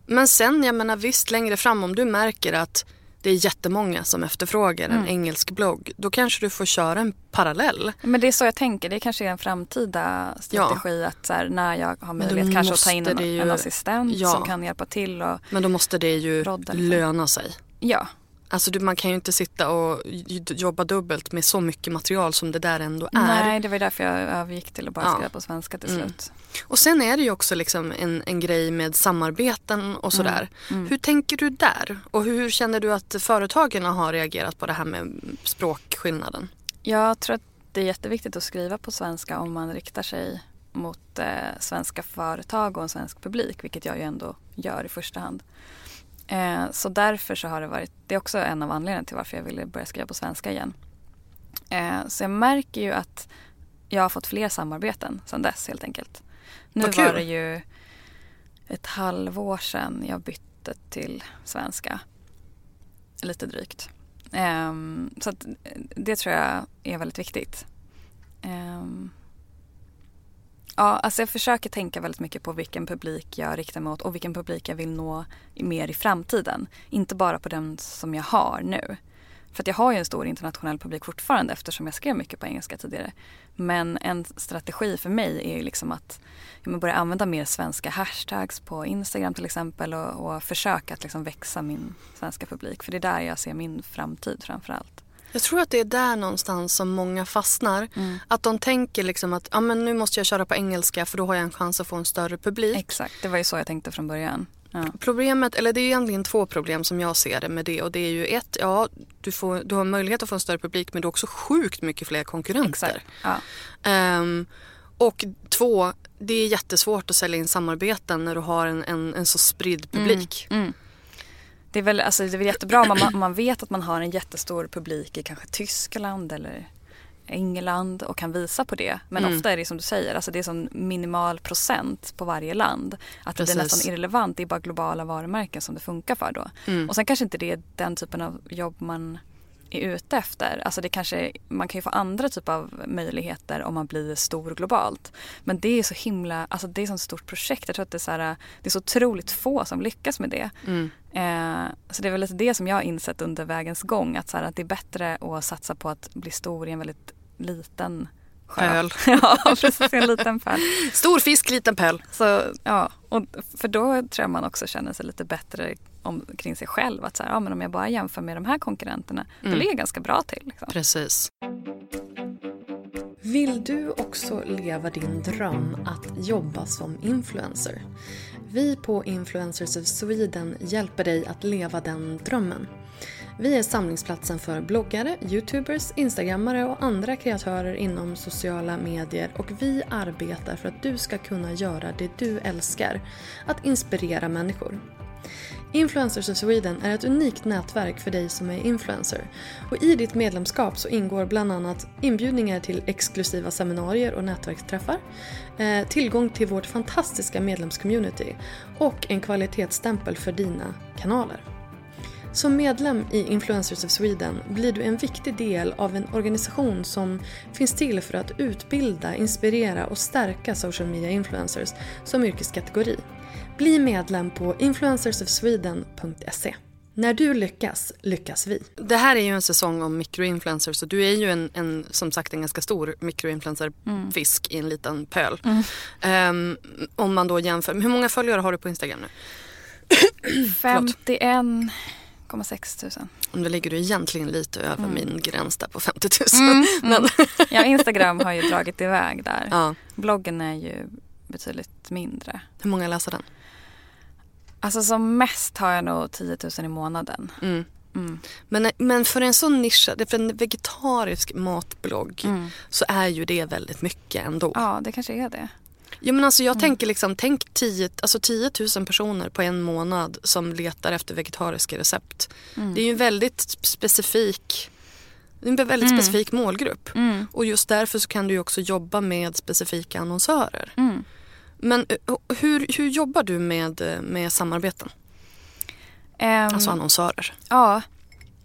Men sen, jag menar visst längre fram om du märker att det är jättemånga som efterfrågar Mm. en engelsk blogg, då kanske du får köra en parallell. Men det är så jag tänker. Det kanske är en framtida strategi att så här, när jag har möjlighet kanske att ta in en, ju- en assistent Ja. som kan hjälpa till. Och, Men då måste det ju Rodda löna sig. ja, Alltså du, man kan ju inte sitta och jobba dubbelt med så mycket material som det där ändå är. nej det var därför jag övergick till att bara Ja. skriva på svenska till Mm. slut. Och sen är det ju också liksom en, en grej med samarbeten och sådär. Mm. Hur tänker du där? Och hur känner du att företagen har reagerat på det här med språkskillnaden? Jag tror att det är jätteviktigt att skriva på svenska om man riktar sig mot eh, svenska företag och en svensk publik, vilket jag ju ändå gör i första hand. Eh, så därför så har det varit, det är också en av anledningarna till varför jag ville börja skriva på svenska igen. Eh, så jag märker ju att jag har fått fler samarbeten sedan dess helt enkelt. Nu Vad kul. var det ju ett halvår sedan jag bytte till svenska. Lite drygt. Ehm, så att det tror jag är väldigt viktigt. Ja, alltså jag försöker tänka väldigt mycket på vilken publik jag riktar mig åt och vilken publik jag vill nå mer i framtiden. Inte bara på den som jag har nu. För att jag har ju en stor internationell publik fortfarande eftersom jag skrev mycket på engelska tidigare. Men en strategi för mig är ju liksom att ja, börja använda mer svenska hashtags på Instagram till exempel och, och försöka att liksom växa min svenska publik. För det är där jag ser min framtid framför allt. Jag tror att det är där någonstans som många fastnar. Mm. Att de tänker liksom att ah, men nu måste jag köra på engelska för då har jag en chans att få en större publik. Exakt, det var ju så jag tänkte från början. Ja. Problemet, eller det är egentligen två problem som jag ser det med det och det är ju ett, ja du, får, du har möjlighet att få en större publik men du har också sjukt mycket fler konkurrenter. Ja. Ehm, och två, det är jättesvårt att sälja in samarbeten när du har en, en, en så spridd publik. Mm. Det är väl alltså, det är väl jättebra om man, om man vet att man har en jättestor publik i kanske Tyskland eller England och kan visa på det. Men Mm. ofta är det som du säger, alltså det är sån minimal procent på varje land. Att Precis. det är nästan irrelevant, det är bara globala varumärken som det funkar för då. Mm. Och sen kanske inte det är den typen av jobb man är ute efter. Alltså det kanske, man kan ju få andra typer av möjligheter om man blir stor globalt. Men det är så himla, alltså det är så ett stort projekt. Jag tror att det är så, här, det är så otroligt få som lyckas med det. Mm. Eh, så det är väl lite det som jag har insett under vägens gång. Att, så här, att det är bättre att satsa på att bli stor i en väldigt liten. Pöl. <laughs> ja, precis. En liten pöl. Stor fisk, liten pöl. Så, ja, och för då tror jag man också känner sig lite bättre om, kring sig själv. Att så här, ja, men om jag bara jämför med de här konkurrenterna, då Mm. ligger jag ganska bra till. Liksom. Precis. Vill du också leva din dröm att jobba som influencer? Vi på Influencers of Sweden hjälper dig att leva den drömmen. Vi är samlingsplatsen för bloggare, youtubers, instagrammare och andra kreatörer inom sociala medier och vi arbetar för att du ska kunna göra det du älskar, att inspirera människor. Influencers of Sweden är ett unikt nätverk för dig som är influencer. Och I ditt medlemskap så ingår bland annat inbjudningar till exklusiva seminarier och nätverksträffar, eh, tillgång till vårt fantastiska medlemscommunity och en kvalitetsstämpel för dina kanaler. Som medlem i Influencers of Sweden blir du en viktig del av en organisation som finns till för att utbilda, inspirera och stärka social media influencers som yrkeskategori. Bli medlem på influencersofsweden.se. När du lyckas, lyckas vi. Det här är ju en säsong om mikroinfluencers och du är ju en, en som sagt en ganska stor mikroinfluencer-fisk i en liten pöl. Ehm, om man då jämför, hur många följare har du på Instagram nu? <clears throat> 51,6 tusen. Då ligger du egentligen lite över Mm. min gräns där på 50 000. <laughs> Men, Ja, Instagram har ju dragit iväg där. <laughs> ja. Bloggen är ju betydligt mindre. Hur många läser den? Alltså som mest har jag nog 10 000 i månaden. Mm. Mm. Men, men för en sån nischad, för en vegetarisk matblogg Mm. så är ju det väldigt mycket ändå. Ja, det kanske är det. Ja, men alltså jag Mm. tänker liksom, tänk 10, alltså 10 000 personer på en månad som letar efter vegetariska recept. Mm. Det är ju en väldigt specifik det är en väldigt Mm. specifik målgrupp. Mm. Och just därför så kan du också jobba med specifika annonsörer. Men eh, hur, hur jobbar du med, eh, med samarbeten? Ehm, Alltså annonsörer. Ja,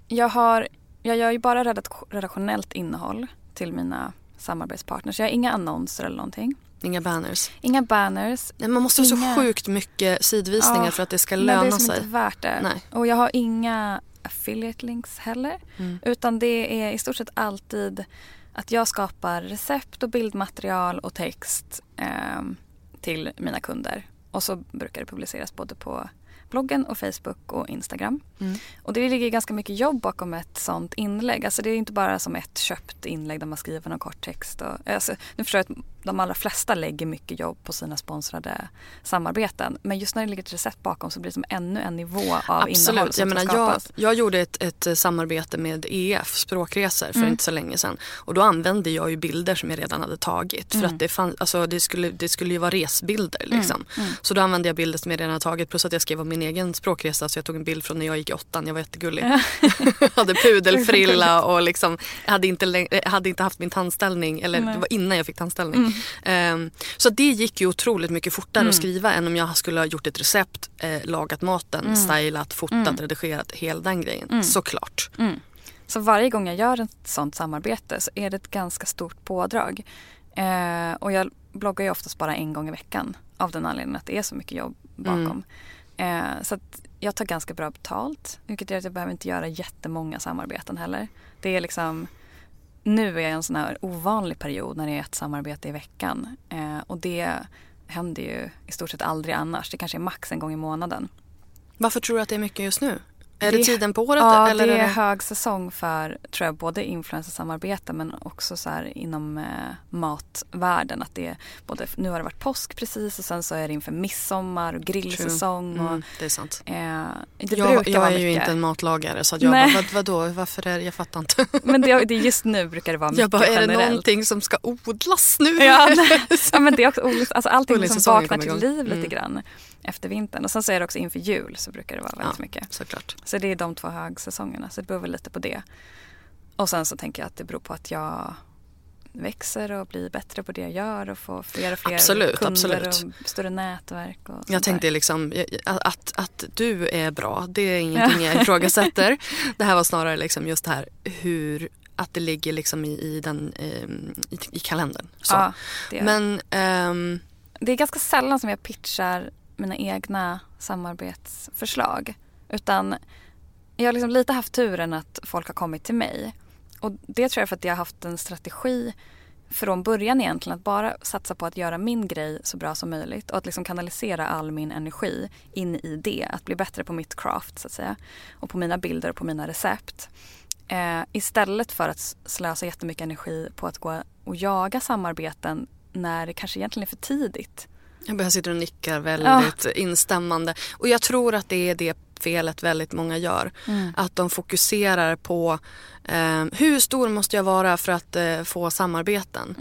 jag, har, jag gör ju bara redak- redaktionellt innehåll till mina samarbetspartners. Jag har inga annonser eller någonting. Inga banners. Inga banners. Nej, man måste ha inga... så sjukt mycket sidvisningar Ja, för att det ska löna det är som sig. inte värt det. Nej. Och jag har inga affiliate links heller. Mm. Utan det är i stort sett alltid att jag skapar recept och bildmaterial och text ehm, till mina kunder. Och så brukar det publiceras både på bloggen och Facebook och Instagram. Mm. Och det ligger ganska mycket jobb bakom ett sånt inlägg. Alltså det är inte bara som ett köpt inlägg där man skriver någon kort text. Och, alltså, nu förstår jag att de allra flesta lägger mycket jobb på sina sponsrade samarbeten. Men just när det ligger ett recept bakom så blir det som ännu en nivå av innehåll Absolut. som Jag, menar, jag, skapas. jag gjorde ett, ett eh, samarbete med EF, språkresor, för Mm. inte så länge sedan. Och då använde jag ju bilder som jag redan hade tagit. För Mm. att det, fann, alltså, det, skulle, det skulle ju vara resbilder. Liksom. mm. Så då använde jag bilder som jag redan hade tagit. Plus att jag skrev om min egen språkresa. Så jag tog en bild från när jag gick i åttan. Jag var jättegullig. <laughs> hade pudelfrilla <laughs> och liksom, jag hade inte, hade inte haft min tandställning. Eller Nej. det var innan jag fick tandställning. Ehm, så det gick ju otroligt mycket fortare Mm. att skriva än om jag skulle ha gjort ett recept, eh, lagat maten, Mm. stylat, fotat, redigerat, hela den grejen. Såklart. Mm. Så varje gång jag gör ett sånt samarbete så är det ett ganska stort pådrag. Eh, och jag bloggar ju oftast bara en gång i veckan av den anledningen att det är så mycket jobb bakom. Eh, så att jag tar ganska bra betalt vilket gör att jag behöver inte göra jättemånga samarbeten heller. Det är liksom nu är jag i en sån här ovanlig period när det är ett samarbete i veckan. Eh, och det händer ju i stort sett aldrig annars. Det kanske är max en gång i månaden. Varför tror du att det är mycket just nu? Är det, Det- tiden på året? Ja, eller det är det... högsäsong för tror jag, både influencersamarbete men också så här inom eh, matvärlden. Att det är både, nu har det varit påsk precis och sen så är det inför midsommar och grillsäsong. Och, Mm, det är sant. eh, det Jag, brukar jag vara är ju mycket. inte en matlagare så jag Nej. bara, vad, vadå, varför är det, jag fattar inte. Men det, det just nu brukar det vara mycket <laughs> Jag bara, är det generellt. någonting som ska odlas nu? Ja, <laughs> ja men det är också alltså allting som vaknar till liv lite Mm. grann efter vintern. Och sen så är det också inför jul så brukar det vara väldigt Ja. mycket. Såklart. Så det är de två högsäsongerna. Så det beror väl lite på det. Och sen så tänker jag att det beror på att jag växer och blir bättre på det jag gör och får fler och fler Absolut, kunder absolut. och större nätverk. Och Jag tänkte där. liksom att, att du är bra, det är ingenting <laughs> jag ifrågasätter. Det här var snarare liksom just det här hur, att det ligger liksom i, i, den, ehm, i, i kalendern. Så. Ja, det. Men ehm, det är ganska sällan som jag pitchar mina egna samarbetsförslag. Utan jag har liksom lite haft turen att folk har kommit till mig. Och det tror jag för att jag har haft en strategi från början egentligen att bara satsa på att göra min grej så bra som möjligt och att liksom kanalisera all min energi in i det. Att bli bättre på mitt craft så att säga. Och på mina bilder och på mina recept. Eh, istället för att slösa jättemycket energi på att gå och jaga samarbeten när det kanske egentligen är för tidigt jag bara sitter och nickar väldigt instämmande. Och jag tror att det är det felet väldigt många gör. Att de fokuserar på eh, hur stor måste jag vara för att eh, få samarbeten.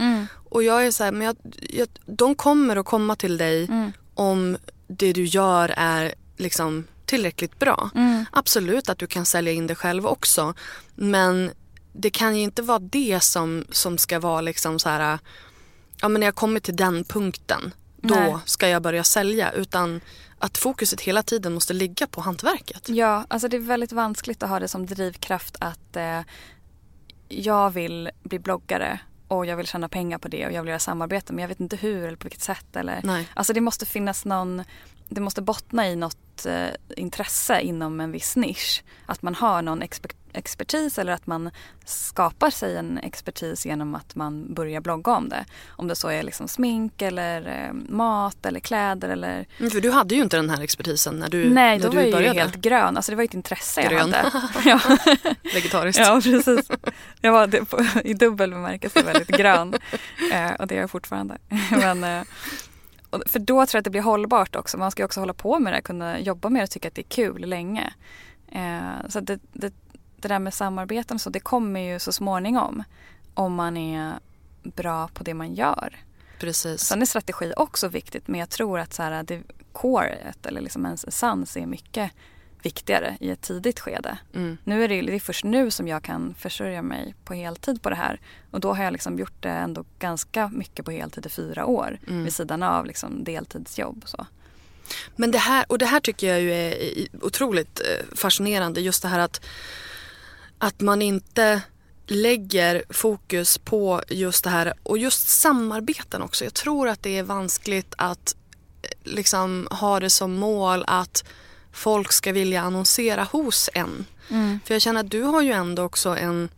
Och jag är så här, men jag, jag, de kommer att komma till dig om det du gör är liksom tillräckligt bra. Absolut att du kan sälja in det själv också. Men det kan ju inte vara det som, som ska vara liksom så här, ja men när jag kommer till den punkten, då Nej. ska jag börja sälja. Utan att fokuset hela tiden måste ligga på hantverket. Ja, alltså det är väldigt vanskligt att ha det som drivkraft att eh, jag vill bli bloggare och jag vill tjäna pengar på det och jag vill göra samarbete men jag vet inte hur eller på vilket sätt. Eller, Nej. Alltså det måste finnas någon, det måste bottna i något eh, intresse inom en viss nisch. Att man har någon exper- expertis eller att man skapar sig en expertis genom att man börjar blogga om det. Om det så är liksom smink eller eh, mat eller kläder eller Mm, För du hade ju inte den här expertisen när du, Nej, när då du var jag ju började. helt grön. Alltså det var ju ett intresse jag Grön. hade. <laughs> ja. Vegetariskt. ja, precis. Jag var på, i dubbel bemärkelse väldigt grön. Eh, och det är jag fortfarande. <laughs> Men, eh, för då tror jag att det blir hållbart också. Man ska ju också hålla på med det, kunna jobba med det och tycka att det är kul länge. Eh, så det, det, det där med samarbeten och så, det kommer ju så småningom. Om man är bra på det man gör. Precis. Sen är strategi också viktigt men jag tror att så här, det coret eller liksom ens essens är mycket viktigare i ett tidigt skede. Mm. Nu är det, det är först nu som jag kan försörja mig på heltid på det här. Och då har jag liksom gjort det ändå ganska mycket på heltid i fyra år. Mm. Vid sidan av liksom deltidsjobb. och Så. Men det här, och det här tycker jag ju är otroligt eh, fascinerande. Just det här att, att man inte lägger fokus på just det här och just samarbeten också. Jag tror att det är vanskligt att eh, liksom ha det som mål att folk ska vilja annonsera hos en. Mm. För jag känner att du har ju ändå också en,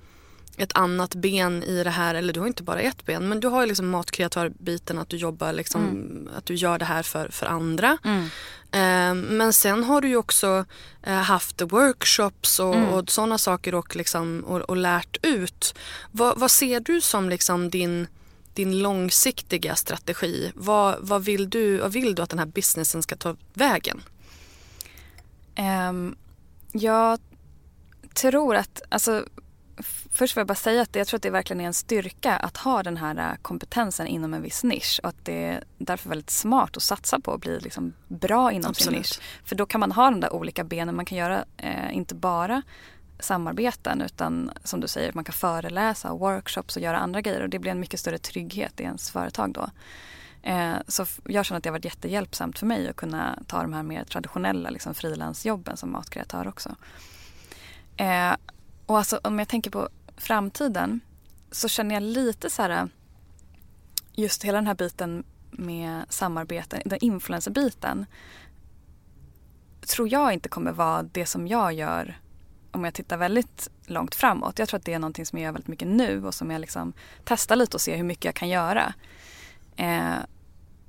ett annat ben i det här, eller du har inte bara ett ben, men du har ju liksom matkreatörbiten att du jobbar liksom, mm. att du gör det här för, för andra. Mm. Eh, men sen har du ju också eh, haft workshops och, mm. och sådana saker och, liksom, och, och lärt ut. Vad, vad, ser du som liksom din, din långsiktiga strategi? Vad, vad, vill du, vad vill du att den här businessen ska ta vägen? Um, jag tror att, alltså först får jag bara säga att jag tror att det verkligen är en styrka att ha den här äh, kompetensen inom en viss nisch och att det är därför väldigt smart att satsa på att bli liksom bra inom Absolut. sin nisch. För då kan man ha de där olika benen, man kan göra eh, inte bara samarbeten utan som du säger, man kan föreläsa, workshops och göra andra grejer och det blir en mycket större trygghet i ens företag då. Eh, så jag känner att det har varit jättehjälpsamt för mig att kunna ta de här mer traditionella liksom, frilansjobben som matkreatör också. Eh, och alltså om jag tänker på framtiden så känner jag lite så här just hela den här biten med samarbeten, den influencerbiten tror jag inte kommer vara det som jag gör om jag tittar väldigt långt framåt. Jag tror att det är någonting som jag gör väldigt mycket nu och som jag liksom testar lite och ser hur mycket jag kan göra. Eh,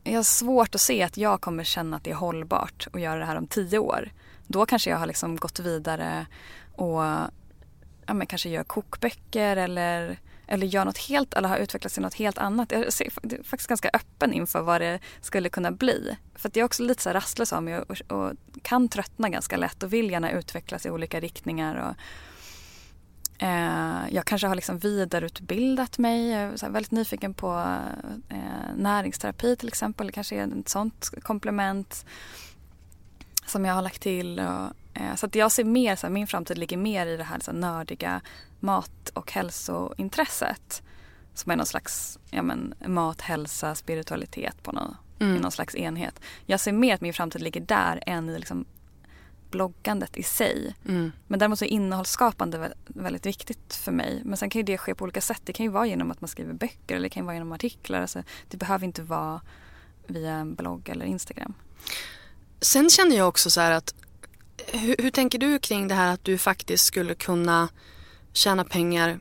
jag har svårt att se att jag kommer känna att det är hållbart att göra det här om tio år. Då kanske jag har liksom gått vidare och ja, men kanske gör kokböcker eller, eller gör något helt eller har utvecklats till något helt annat. Jag är faktiskt ganska öppen inför vad det skulle kunna bli. För att jag är också lite så rastlös av mig och, och, och, kan tröttna ganska lätt och vill gärna utvecklas i olika riktningar. Och, eh, jag kanske har liksom vidareutbildat mig, jag är väldigt nyfiken på eh, näringsterapi till exempel. Det kanske är ett sånt komplement som jag har lagt till. Och, så att jag ser mer, så här, min framtid ligger mer i det här så här, nördiga mat och hälsointresset. Som är någon slags ja, men, mat, hälsa, spiritualitet på någon, mm. i någon slags enhet. Jag ser mer att min framtid ligger där än i liksom, bloggandet i sig. Mm. Men däremot så är innehållsskapande väldigt viktigt för mig. Men sen kan ju det ske på olika sätt. Det kan ju vara genom att man skriver böcker eller det kan vara genom artiklar. Alltså, det behöver inte vara via en blogg eller Instagram. Sen känner jag också så här att hur, hur tänker du kring det här att du faktiskt skulle kunna tjäna pengar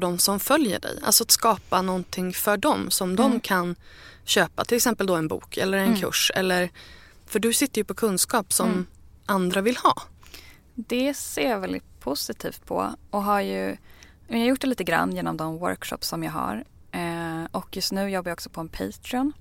De som följer dig, alltså att skapa någonting för dem som mm. de kan köpa, till exempel då en bok eller en mm. kurs. Eller, för du sitter ju på kunskap som mm. andra vill ha? Det ser jag väldigt positivt på och har ju jag har gjort det lite grann genom de workshops som jag har. Eh, och just nu jobbar jag också på en Patreon.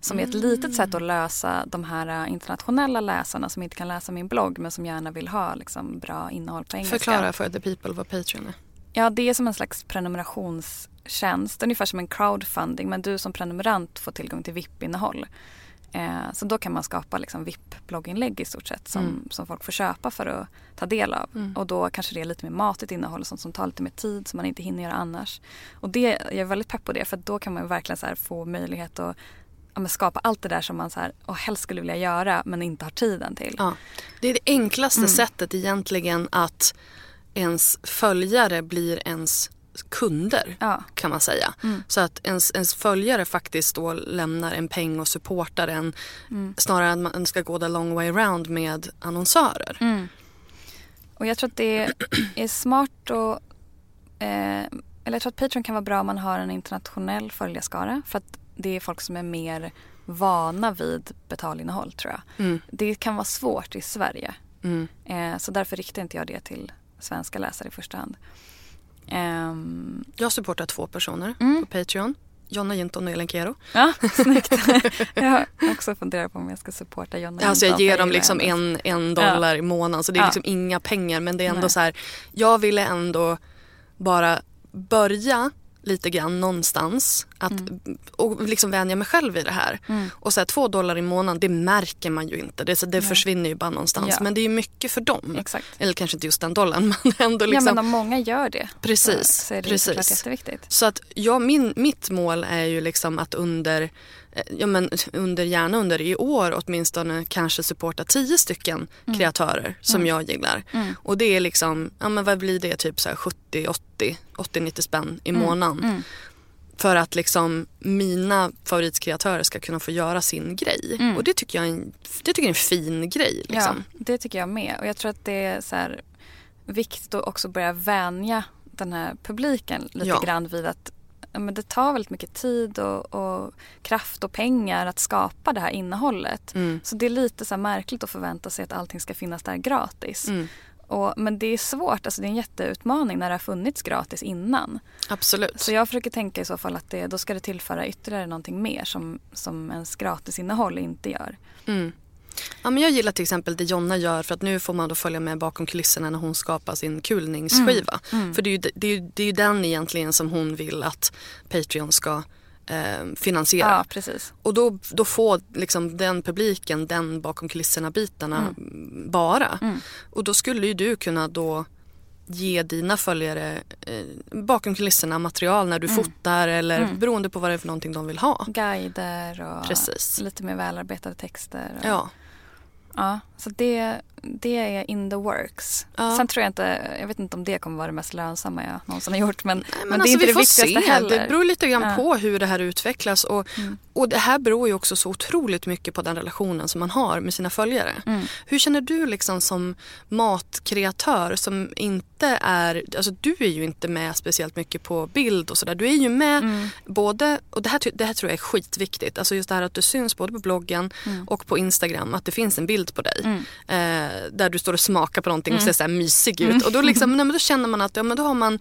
Som är ett litet sätt att lösa de här internationella läsarna som inte kan läsa min blogg men som gärna vill ha liksom, bra innehåll på engelska. Förklara för the people vad Patreon är. Ja, det är som en slags prenumerationstjänst. Ungefär som en crowdfunding men du som prenumerant får tillgång till VIP-innehåll. Eh, så då kan man skapa liksom VIP-blogginlägg i stort sett som, mm. som folk får köpa för att ta del av. Mm. Och då kanske det är lite mer matigt innehåll och sånt som tar lite mer tid som man inte hinner göra annars. Och det, jag är väldigt pepp på det för då kan man verkligen så få möjlighet att ja, skapa allt det där som man så här, och helst skulle vilja göra men inte har tiden till. Ja. Det är det enklaste mm. sättet egentligen att ens följare blir ens kunder ja. kan man säga. Mm. Så att ens, ens följare faktiskt då lämnar en peng och supportar en mm. snarare än att man ska gå the long way around med annonsörer. Mm. Och jag tror att det <clears throat> är smart och eh, eller jag tror att Patreon kan vara bra om man har en internationell följarskara för att det är folk som är mer vana vid betalinnehåll tror jag. Mm. Det kan vara svårt i Sverige. Mm. Eh, så därför riktar inte jag det till svenska läsare i första hand. Um... Jag supportar två personer mm. på Patreon. Jonna Jinton och Elin Kero. Ja, <laughs> snyggt. jag har också funderat på om jag ska supporta Jonna Alltså jag ger dem liksom en, en dollar ja. i månaden så det är ja. liksom inga pengar men det är ändå Nej. så här. Jag ville ändå bara börja lite grann någonstans. Att, mm. Och liksom vänja mig själv vid det här. Mm. Och så här, två dollar i månaden, det märker man ju inte. Det, så det försvinner ju bara någonstans. Ja. Men det är mycket för dem. Exakt. Eller kanske inte just den dollarn <laughs> men ändå. Liksom. Ja men om många gör det. Precis. Så, så är det precis. jätteviktigt. Så att ja, min, mitt mål är ju liksom att under ja, men under, gärna under i år åtminstone kanske supporta tio stycken mm. kreatörer som mm. jag gillar. Mm. Och det är liksom, ja men vad blir det, typ så 70, 80, 80, 90 spänn i mm. månaden. Mm. För att liksom mina favoritkreatörer ska kunna få göra sin grej. Mm. Och det tycker jag är en, det tycker jag är en fin grej. Liksom. Ja, det tycker jag med. Och jag tror att det är så här, viktigt att också börja vänja den här publiken lite ja. grann vid att men det tar väldigt mycket tid och, och, kraft och pengar att skapa det här innehållet. Mm. Så det är lite så märkligt att förvänta sig att allting ska finnas där gratis. Mm. Och, men det är svårt, alltså det är en jätteutmaning när det har funnits gratis innan. Absolut. Så jag försöker tänka i så fall att det, då ska det tillföra ytterligare någonting mer som, som ens gratisinnehåll inte gör. Mm. Ja, men jag gillar till exempel det Jonna gör för att nu får man då följa med bakom kulisserna när hon skapar sin kulningsskiva. Mm. Mm. För det är, ju, det, är ju, det är ju den egentligen som hon vill att Patreon ska eh, finansiera. Ja. Och då, då får liksom den publiken den bakom kulisserna bitarna mm. bara. Mm. Och då skulle ju du kunna då ge dina följare eh, bakom kulisserna material när du mm. fotar eller mm. beroende på vad det är för någonting de vill ha. Guider och Precis. lite mer välarbetade texter. Och... Ja. Ja, så det, det är in the works. Ja. Sen tror jag inte, jag vet inte om det kommer vara det mest lönsamma jag någonsin har gjort. Men, Nej, men, men alltså, det är alltså, inte det viktigaste se. heller. Det beror lite grann ja. på hur det här utvecklas. Och, mm. och det här beror ju också så otroligt mycket på den relationen som man har med sina följare. Mm. Hur känner du liksom som matkreatör som inte är, alltså du är ju inte med speciellt mycket på bild och sådär. Du är ju med mm. både, och det här, det här tror jag är skitviktigt, alltså just det här att du syns både på bloggen mm. och på Instagram, att det finns en bild på dig. Mm. Eh, där du står och smakar på någonting och mm. ser så här mysig ut. Mm. Och då, liksom, nej, men då känner man att ja, men då har man,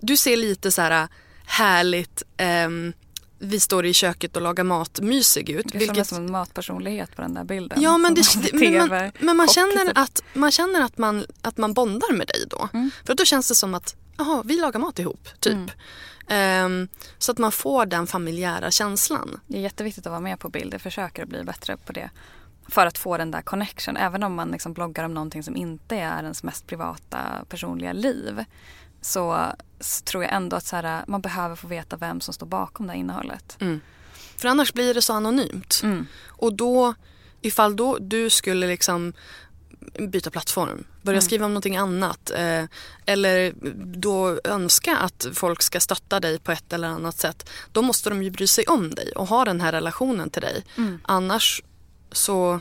du ser lite så här härligt um, vi står i köket och lagar mat mysig ut. Det vilket... som en matpersonlighet på den där bilden. Ja men, det, <laughs> men, man, men man, känner att, man känner att man, att man bondar med dig då. Mm. För då känns det som att aha, vi lagar mat ihop, typ. Mm. Um, så att man får den familjära känslan. Det är jätteviktigt att vara med på bild. Jag försöker att bli bättre på det. För att få den där connection. Även om man liksom bloggar om någonting som inte är ens mest privata personliga liv. Så, så tror jag ändå att här, man behöver få veta vem som står bakom det här innehållet. Mm. För annars blir det så anonymt. Mm. Och då, ifall då du skulle liksom byta plattform, börja mm. skriva om någonting annat eh, eller då önska att folk ska stötta dig på ett eller annat sätt. Då måste de ju bry sig om dig och ha den här relationen till dig. Mm. Annars så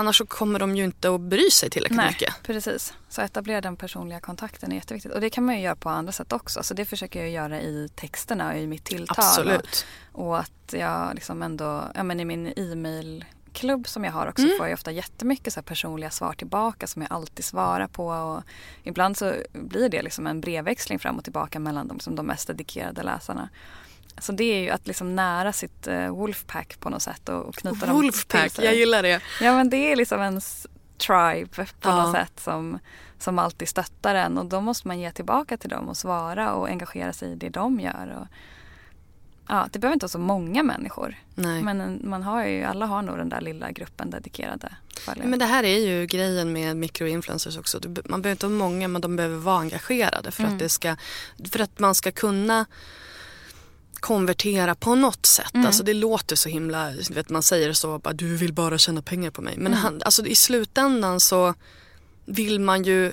Annars så kommer de ju inte att bry sig tillräckligt Nej, mycket. Precis. Så etablera den personliga kontakten är jätteviktigt. Och det kan man ju göra på andra sätt också. Så det försöker jag göra i texterna och i mitt tilltal. Absolut. Och, att jag liksom ändå, ja men i min e-mail klubb som jag har också Mm. får jag ofta jättemycket så personliga svar tillbaka som jag alltid svarar på. Och ibland så blir det liksom en brevväxling fram och tillbaka mellan de, som de mest dedikerade läsarna. Så det är ju att liksom nära sitt eh, Wolfpack på något sätt och, och knyta dem Wolfpack, till sig. jag gillar det. Ja men det är liksom ens tribe på Ja. något sätt som, som alltid stöttar en och då måste man ge tillbaka till dem och svara och engagera sig i det de gör. Och, ja, det behöver inte vara så många människor Nej. men en- man har ju, alla har nog den där lilla gruppen dedikerade följare. Men det här är ju grejen med mikroinfluencers också. Du Man behöver inte ha många men de behöver vara engagerade för, Mm. att, det ska, för att man ska kunna konvertera på något sätt. Mm. Alltså det låter så himla, vet man säger så, bara, du vill bara tjäna pengar på mig. Men Mm. han, alltså, i slutändan så vill man ju,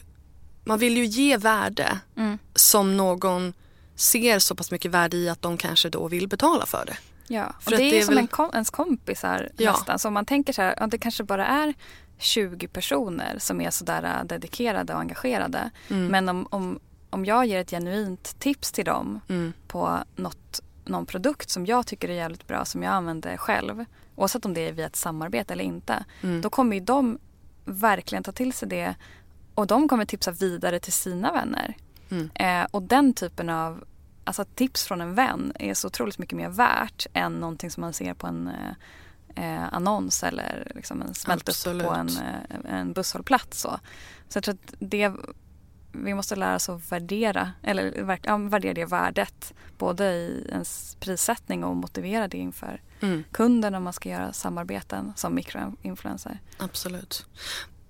man vill ju ge värde Mm. som någon ser så pass mycket värde i att de kanske då vill betala för det. Ja, och För det att är, det är som väl- en kom, ens kompisar Ja. nästan. Så om man tänker så här, ja, det kanske bara är 20 personer som är sådär äh, dedikerade och engagerade. Mm. Men om, om, om jag ger ett genuint tips till dem Mm. på något, någon produkt som jag tycker är jävligt bra som jag använder själv. Oavsett om det är via ett samarbete eller inte. Mm. Då kommer ju de verkligen ta till sig det och de kommer tipsa vidare till sina vänner. Mm. Eh, och den typen av alltså tips från en vän är så otroligt mycket mer värt än någonting som man ser på en eh, eh, annons eller liksom en smält upp på en, eh, en busshållplats. Så. så jag tror att det, vi måste lära oss att värdera, eller ja, värdera det värdet både i ens prissättning och motivera det inför Mm. kunden om man ska göra samarbeten som mikroinfluencer. Absolut.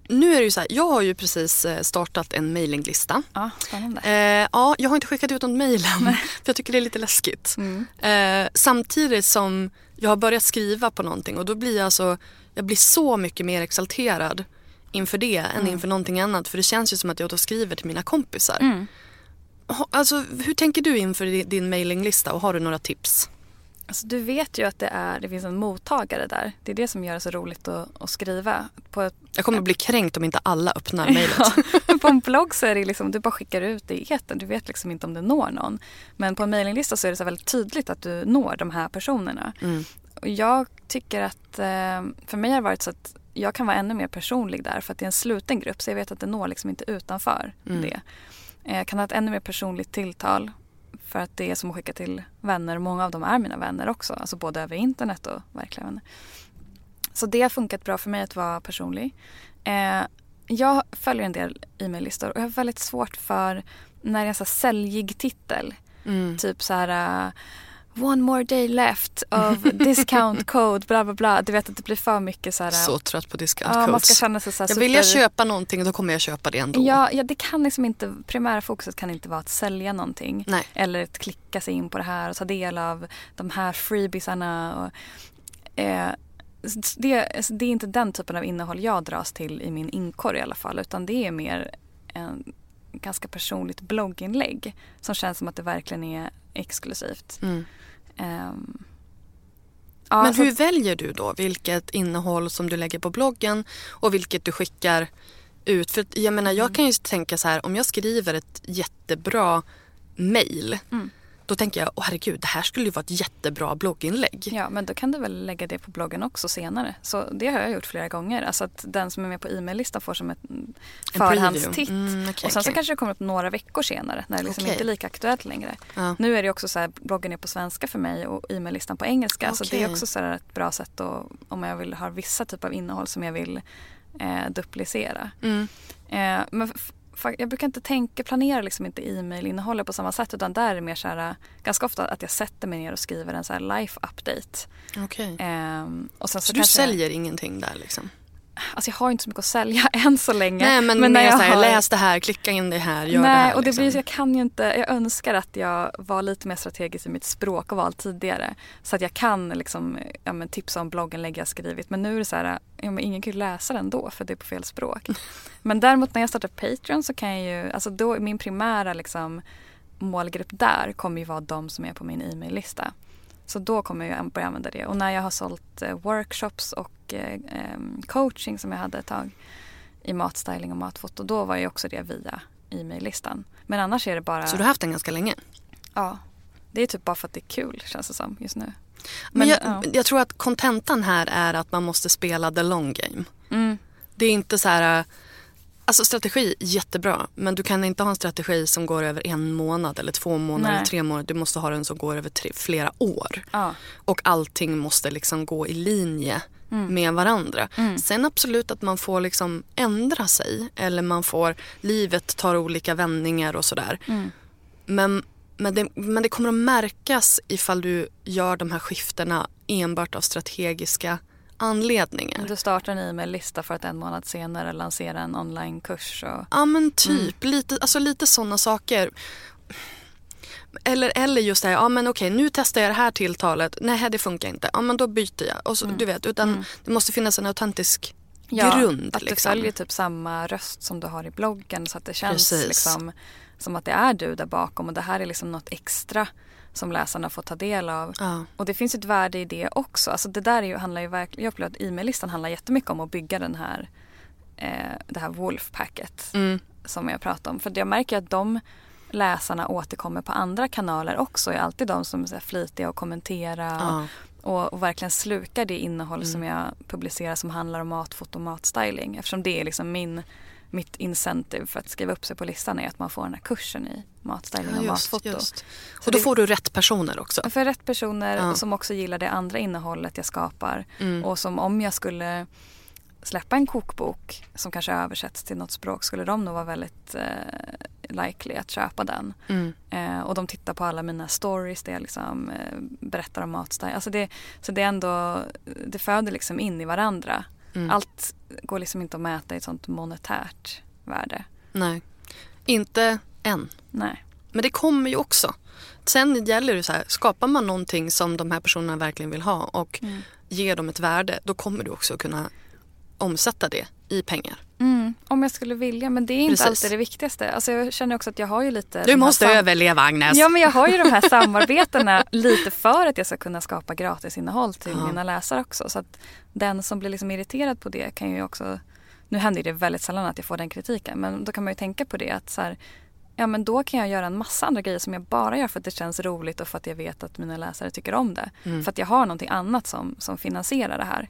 Nu är det ju så här, jag har ju precis eh, startat en mailinglista. Ja, spännande. Eh, ja, jag har inte skickat ut något mejl än, <laughs> för jag tycker det är lite läskigt. Mm. Eh, samtidigt som jag har börjat skriva på någonting och då blir jag alltså, jag blir så mycket mer exalterad inför det än Mm. inför någonting annat. För det känns ju som att jag då skriver till mina kompisar. Mm. Alltså, hur tänker du inför din, din mailinglista och har du några tips? Alltså, du vet ju att det, är, det finns en mottagare där. Det är det som gör det så roligt att, att skriva. På, ett, Jag kommer att bli kränkt om inte alla öppnar mejlet. Ja, <laughs> på en blogg så är det liksom, du bara skickar ut det i etern. Du vet liksom inte om det når någon. Men på en mailinglista så är det så väldigt tydligt att du når de här personerna. Mm. Och jag tycker att, eh, för mig har det varit så att jag kan vara ännu mer personlig där för att det är en sluten grupp så jag vet att det når liksom inte utanför Mm. det. Eh, Jag kan ha ett ännu mer personligt tilltal för att det är som att skicka till vänner och många av dem är mina vänner också. Alltså både över internet och verkliga vänner. Så det har funkat bra för mig att vara personlig. Eh, jag följer en del e-maillistor och jag har väldigt svårt för när det är en så säljig titel. Mm. Typ så här uh, One more day left of discount <laughs> code bla bla bla. Du vet att det blir för mycket så här. Så trött på discount ja, man codes. ska känna sig så här jag vill jag super- köpa någonting då kommer jag köpa det ändå. Ja, ja, det kan liksom inte, primära fokuset kan inte vara att sälja någonting. Nej. Eller att klicka sig in på det här och ta del av de här freebiesarna. Och, eh, det, det är inte den typen av innehåll jag dras till i min inkorg i alla fall. Utan det är mer en ganska personligt blogginlägg. Som känns som att det verkligen är exklusivt. Mm. Ehm, ja, Men hur att- väljer du då vilket innehåll som du lägger på bloggen och vilket du skickar ut? För jag menar, Mm. jag kan ju tänka så här, om jag skriver ett jättebra mail Mm. Då tänker jag, åh herregud, det här skulle ju vara ett jättebra blogginlägg. Ja, men då kan du väl lägga det på bloggen också senare. Så det har jag gjort flera gånger. Alltså att den som är med på e-maillistan får som ett En förhandstitt. Mm, okej, och sen så okej. kanske det kommer upp några veckor senare när det liksom Okej. inte är lika aktuellt längre. Ja. Nu är det också så här, bloggen är på svenska för mig och e-maillistan på engelska. Så det är också så här ett bra sätt att, om jag vill ha vissa typer av innehåll som jag vill eh, duplicera. Mm. Eh, men jag brukar inte tänka, planera liksom inte e-mailinnehållet på samma sätt utan där är det mer så här, ganska ofta att jag sätter mig ner och skriver en så life update. Okej. Ehm, och sen så Så du säljer ingenting där liksom? Alltså jag har inte så mycket att sälja <laughs> än så länge. Nej men, när mer jag här, har- läs det här, klicka in det här, gör Nej, det här. och det liksom. blir, jag kan ju inte, jag önskar att jag var lite mer strategisk i mitt språk och val tidigare. Så att jag kan liksom, ja, men tipsa om blogginlägg jag skrivit. Men nu är det så här, ja, men ingen kan ju läsa den då för det är på fel språk. <laughs> men däremot när jag startar Patreon så kan jag ju, alltså då är min primära liksom målgrupp där kommer ju vara de som är på min e-maillista. Så då kommer jag börja använda det. Och när jag har sålt eh, workshops och eh, coaching som jag hade ett tag i matstyling och matfoto, då var ju också det via e-maillistan. Men annars är det bara... Så du har haft den ganska länge? Ja. Det är typ bara för att det är kul känns det som just nu. Men, jag, ja. jag, tror att kontentan här är att man måste spela the long game. Mm. Det är inte så här... Alltså strategi, jättebra. Men du kan inte ha en strategi som går över en månad eller två månader eller tre månader. Du måste ha den som går över tre, flera år. Ja. Och allting måste liksom gå i linje mm. med varandra. Mm. Sen absolut att man får liksom ändra sig. Eller man får, livet tar olika vändningar och sådär. Mm. Men, men, det, men det kommer att märkas ifall du gör de här skiftena enbart av strategiska anledningar. Du startar en e-mail-lista för att en månad senare lansera en onlinekurs. Och... Ja men typ, mm. lite, alltså lite sådana saker. Eller, eller just det här, ja men okej nu testar jag det här tilltalet, nej det funkar inte, ja men då byter jag. Och så, mm. Du vet, utan mm. det måste finnas en autentisk ja, grund. att liksom. du följer typ samma röst som du har i bloggen så att det känns liksom som att det är du där bakom och det här är liksom något extra som läsarna får ta del av. Ja. Och det finns ett värde i det också. Alltså det där är ju, handlar ju verkligen, jag upplever att e-maillistan handlar jättemycket om att bygga den här, eh, det här Wolf-packet mm. som jag pratade om. För jag märker att de läsarna återkommer på andra kanaler också. är alltid de som är flitiga och kommentera ja. och, och, verkligen slukar det innehåll mm. som jag publicerar som handlar om matfoto och matstyling. Eftersom det är liksom min mitt incentive för att skriva upp sig på listan är att man får den här kursen i matstyling ja, och matfoto. Just. Och då det, får du rätt personer också? För rätt personer ja. som också gillar det andra innehållet jag skapar. Mm. Och som om jag skulle släppa en kokbok som kanske översätts till något språk skulle de nog vara väldigt eh, likely att köpa den. Mm. Eh, och de tittar på alla mina stories där jag liksom, eh, berättar om matstyling. Alltså det, så det är ändå, det föder liksom in i varandra. Mm. Allt går liksom inte att mäta i ett sånt monetärt värde. Nej, inte än. Nej. Men det kommer ju också. Sen gäller det så här, skapar man någonting som de här personerna verkligen vill ha och mm. ger dem ett värde, då kommer du också kunna omsätta det i pengar. Mm, om jag skulle vilja, men det är inte Precis. alltid det viktigaste. Alltså jag känner också att jag har ju lite... Du måste överleva Agnes. Ja men jag har ju de här <laughs> samarbetena lite för att jag ska kunna skapa gratisinnehåll till ja. mina läsare också. Så att den som blir liksom irriterad på det kan ju också... Nu händer det väldigt sällan att jag får den kritiken men då kan man ju tänka på det att så här, ja men då kan jag göra en massa andra grejer som jag bara gör för att det känns roligt och för att jag vet att mina läsare tycker om det. Mm. För att jag har någonting annat som, som finansierar det här.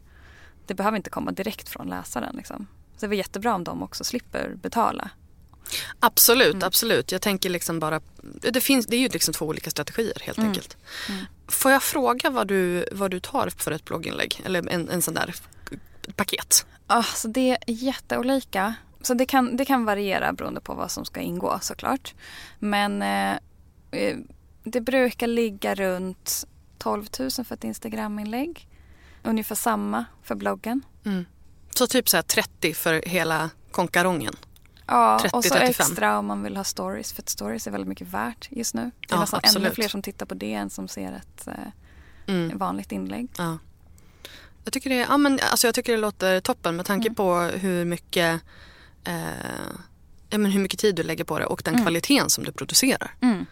Det behöver inte komma direkt från läsaren. Liksom. Så det var jättebra om de också slipper betala. Absolut, mm. absolut. Jag tänker liksom bara, det, finns, det är ju liksom två olika strategier helt mm. enkelt. Mm. Får jag fråga vad du, vad du tar för ett blogginlägg eller en, en sån där paket? Alltså det är jätteolika. Så det kan, det kan variera beroende på vad som ska ingå såklart. Men eh, eh det brukar ligga runt 12 000 för ett Instagraminlägg. Ungefär samma för bloggen. Mm. Så typ så 30 för hela konkarongen? Ja, 30, och så 35. extra om man vill ha stories. För att stories är väldigt mycket värt just nu. Det är ja, nästan absolut. ännu fler som tittar på det än som ser ett eh, mm. vanligt inlägg. Ja. Jag, tycker det, ja, men, alltså jag tycker det låter toppen med tanke mm. på hur mycket, eh, ja, men hur mycket tid du lägger på det och den mm. kvaliteten som du producerar. Mm.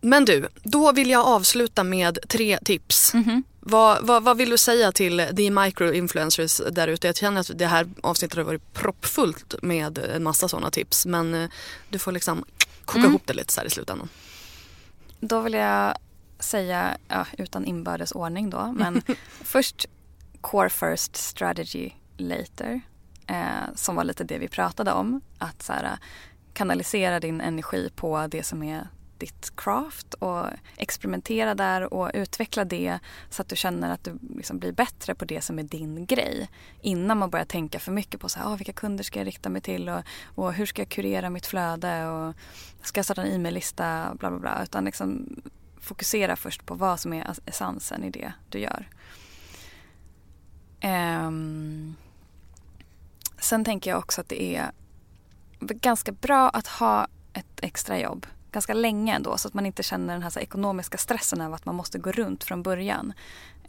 Men du, då vill jag avsluta med tre tips. Mm -hmm. Vad, vad, vad, vill du säga till the micro-influencers där ute? Jag känner att det här avsnittet har varit proppfullt med en massa sådana tips. Men eh, du får liksom koka mm. ihop det lite så här i slutändan. Då vill jag säga, ja, utan inbördes ordning då, men <laughs> först core first strategy later. Eh, som var lite det vi pratade om. Att så här, kanalisera din energi på det som är ditt craft och experimentera där och utveckla det så att du känner att du liksom blir bättre på det som är din grej. Innan man börjar tänka för mycket på så här, ah, vilka kunder ska jag rikta mig till och, och hur ska jag kurera mitt flöde och ska jag starta en e-maillista bla bla bla. Utan liksom fokusera först på vad som är essensen i det du gör. Um, sen tänker jag också att det är ganska bra att ha ett extra jobb ganska länge ändå så att man inte känner den här, så här ekonomiska stressen av att man måste gå runt från början.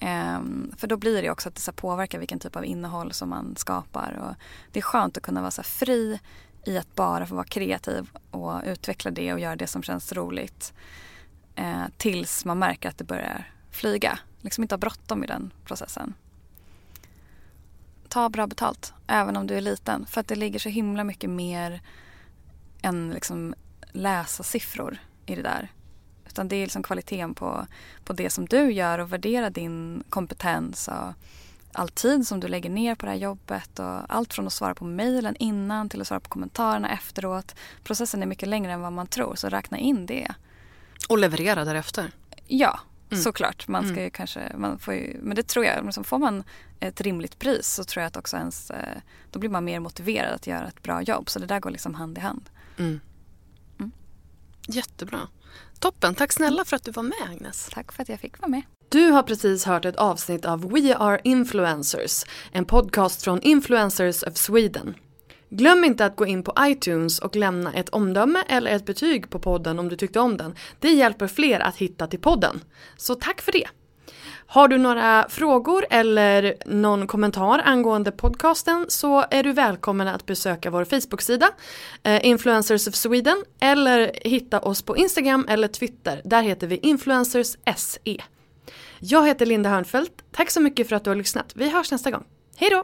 Um, för då blir det också att det så påverkar vilken typ av innehåll som man skapar. Och det är skönt att kunna vara så fri i att bara få vara kreativ och utveckla det och göra det som känns roligt. Uh, tills man märker att det börjar flyga. Liksom inte ha bråttom i den processen. Ta bra betalt, även om du är liten. För att det ligger så himla mycket mer än liksom läsa siffror i det där. Utan det är liksom kvaliteten på, på det som du gör och värdera din kompetens och all tid som du lägger ner på det här jobbet och allt från att svara på mejlen innan till att svara på kommentarerna efteråt. Processen är mycket längre än vad man tror så räkna in det. Och leverera därefter. Ja, mm. såklart. Man ska mm. kanske, man får ju, men det tror jag, liksom får man ett rimligt pris så tror jag att också ens, eh, då blir man mer motiverad att göra ett bra jobb. Så det där går liksom hand i hand. Mm. Jättebra. Toppen, tack snälla för att du var med Agnes. Tack för att jag fick vara med. Du har precis hört ett avsnitt av We Are Influencers, en podcast från Influencers of Sweden. Glöm inte att gå in på iTunes och lämna ett omdöme eller ett betyg på podden om du tyckte om den. Det hjälper fler att hitta till podden. Så tack för det! Har du några frågor eller någon kommentar angående podcasten så är du välkommen att besöka vår Facebook-sida eh, Influencers of Sweden eller hitta oss på Instagram eller Twitter. Där heter vi Influencers SE. Jag heter Linda Hörnfeldt. Tack så mycket för att du har lyssnat. Vi hörs nästa gång. Hej då!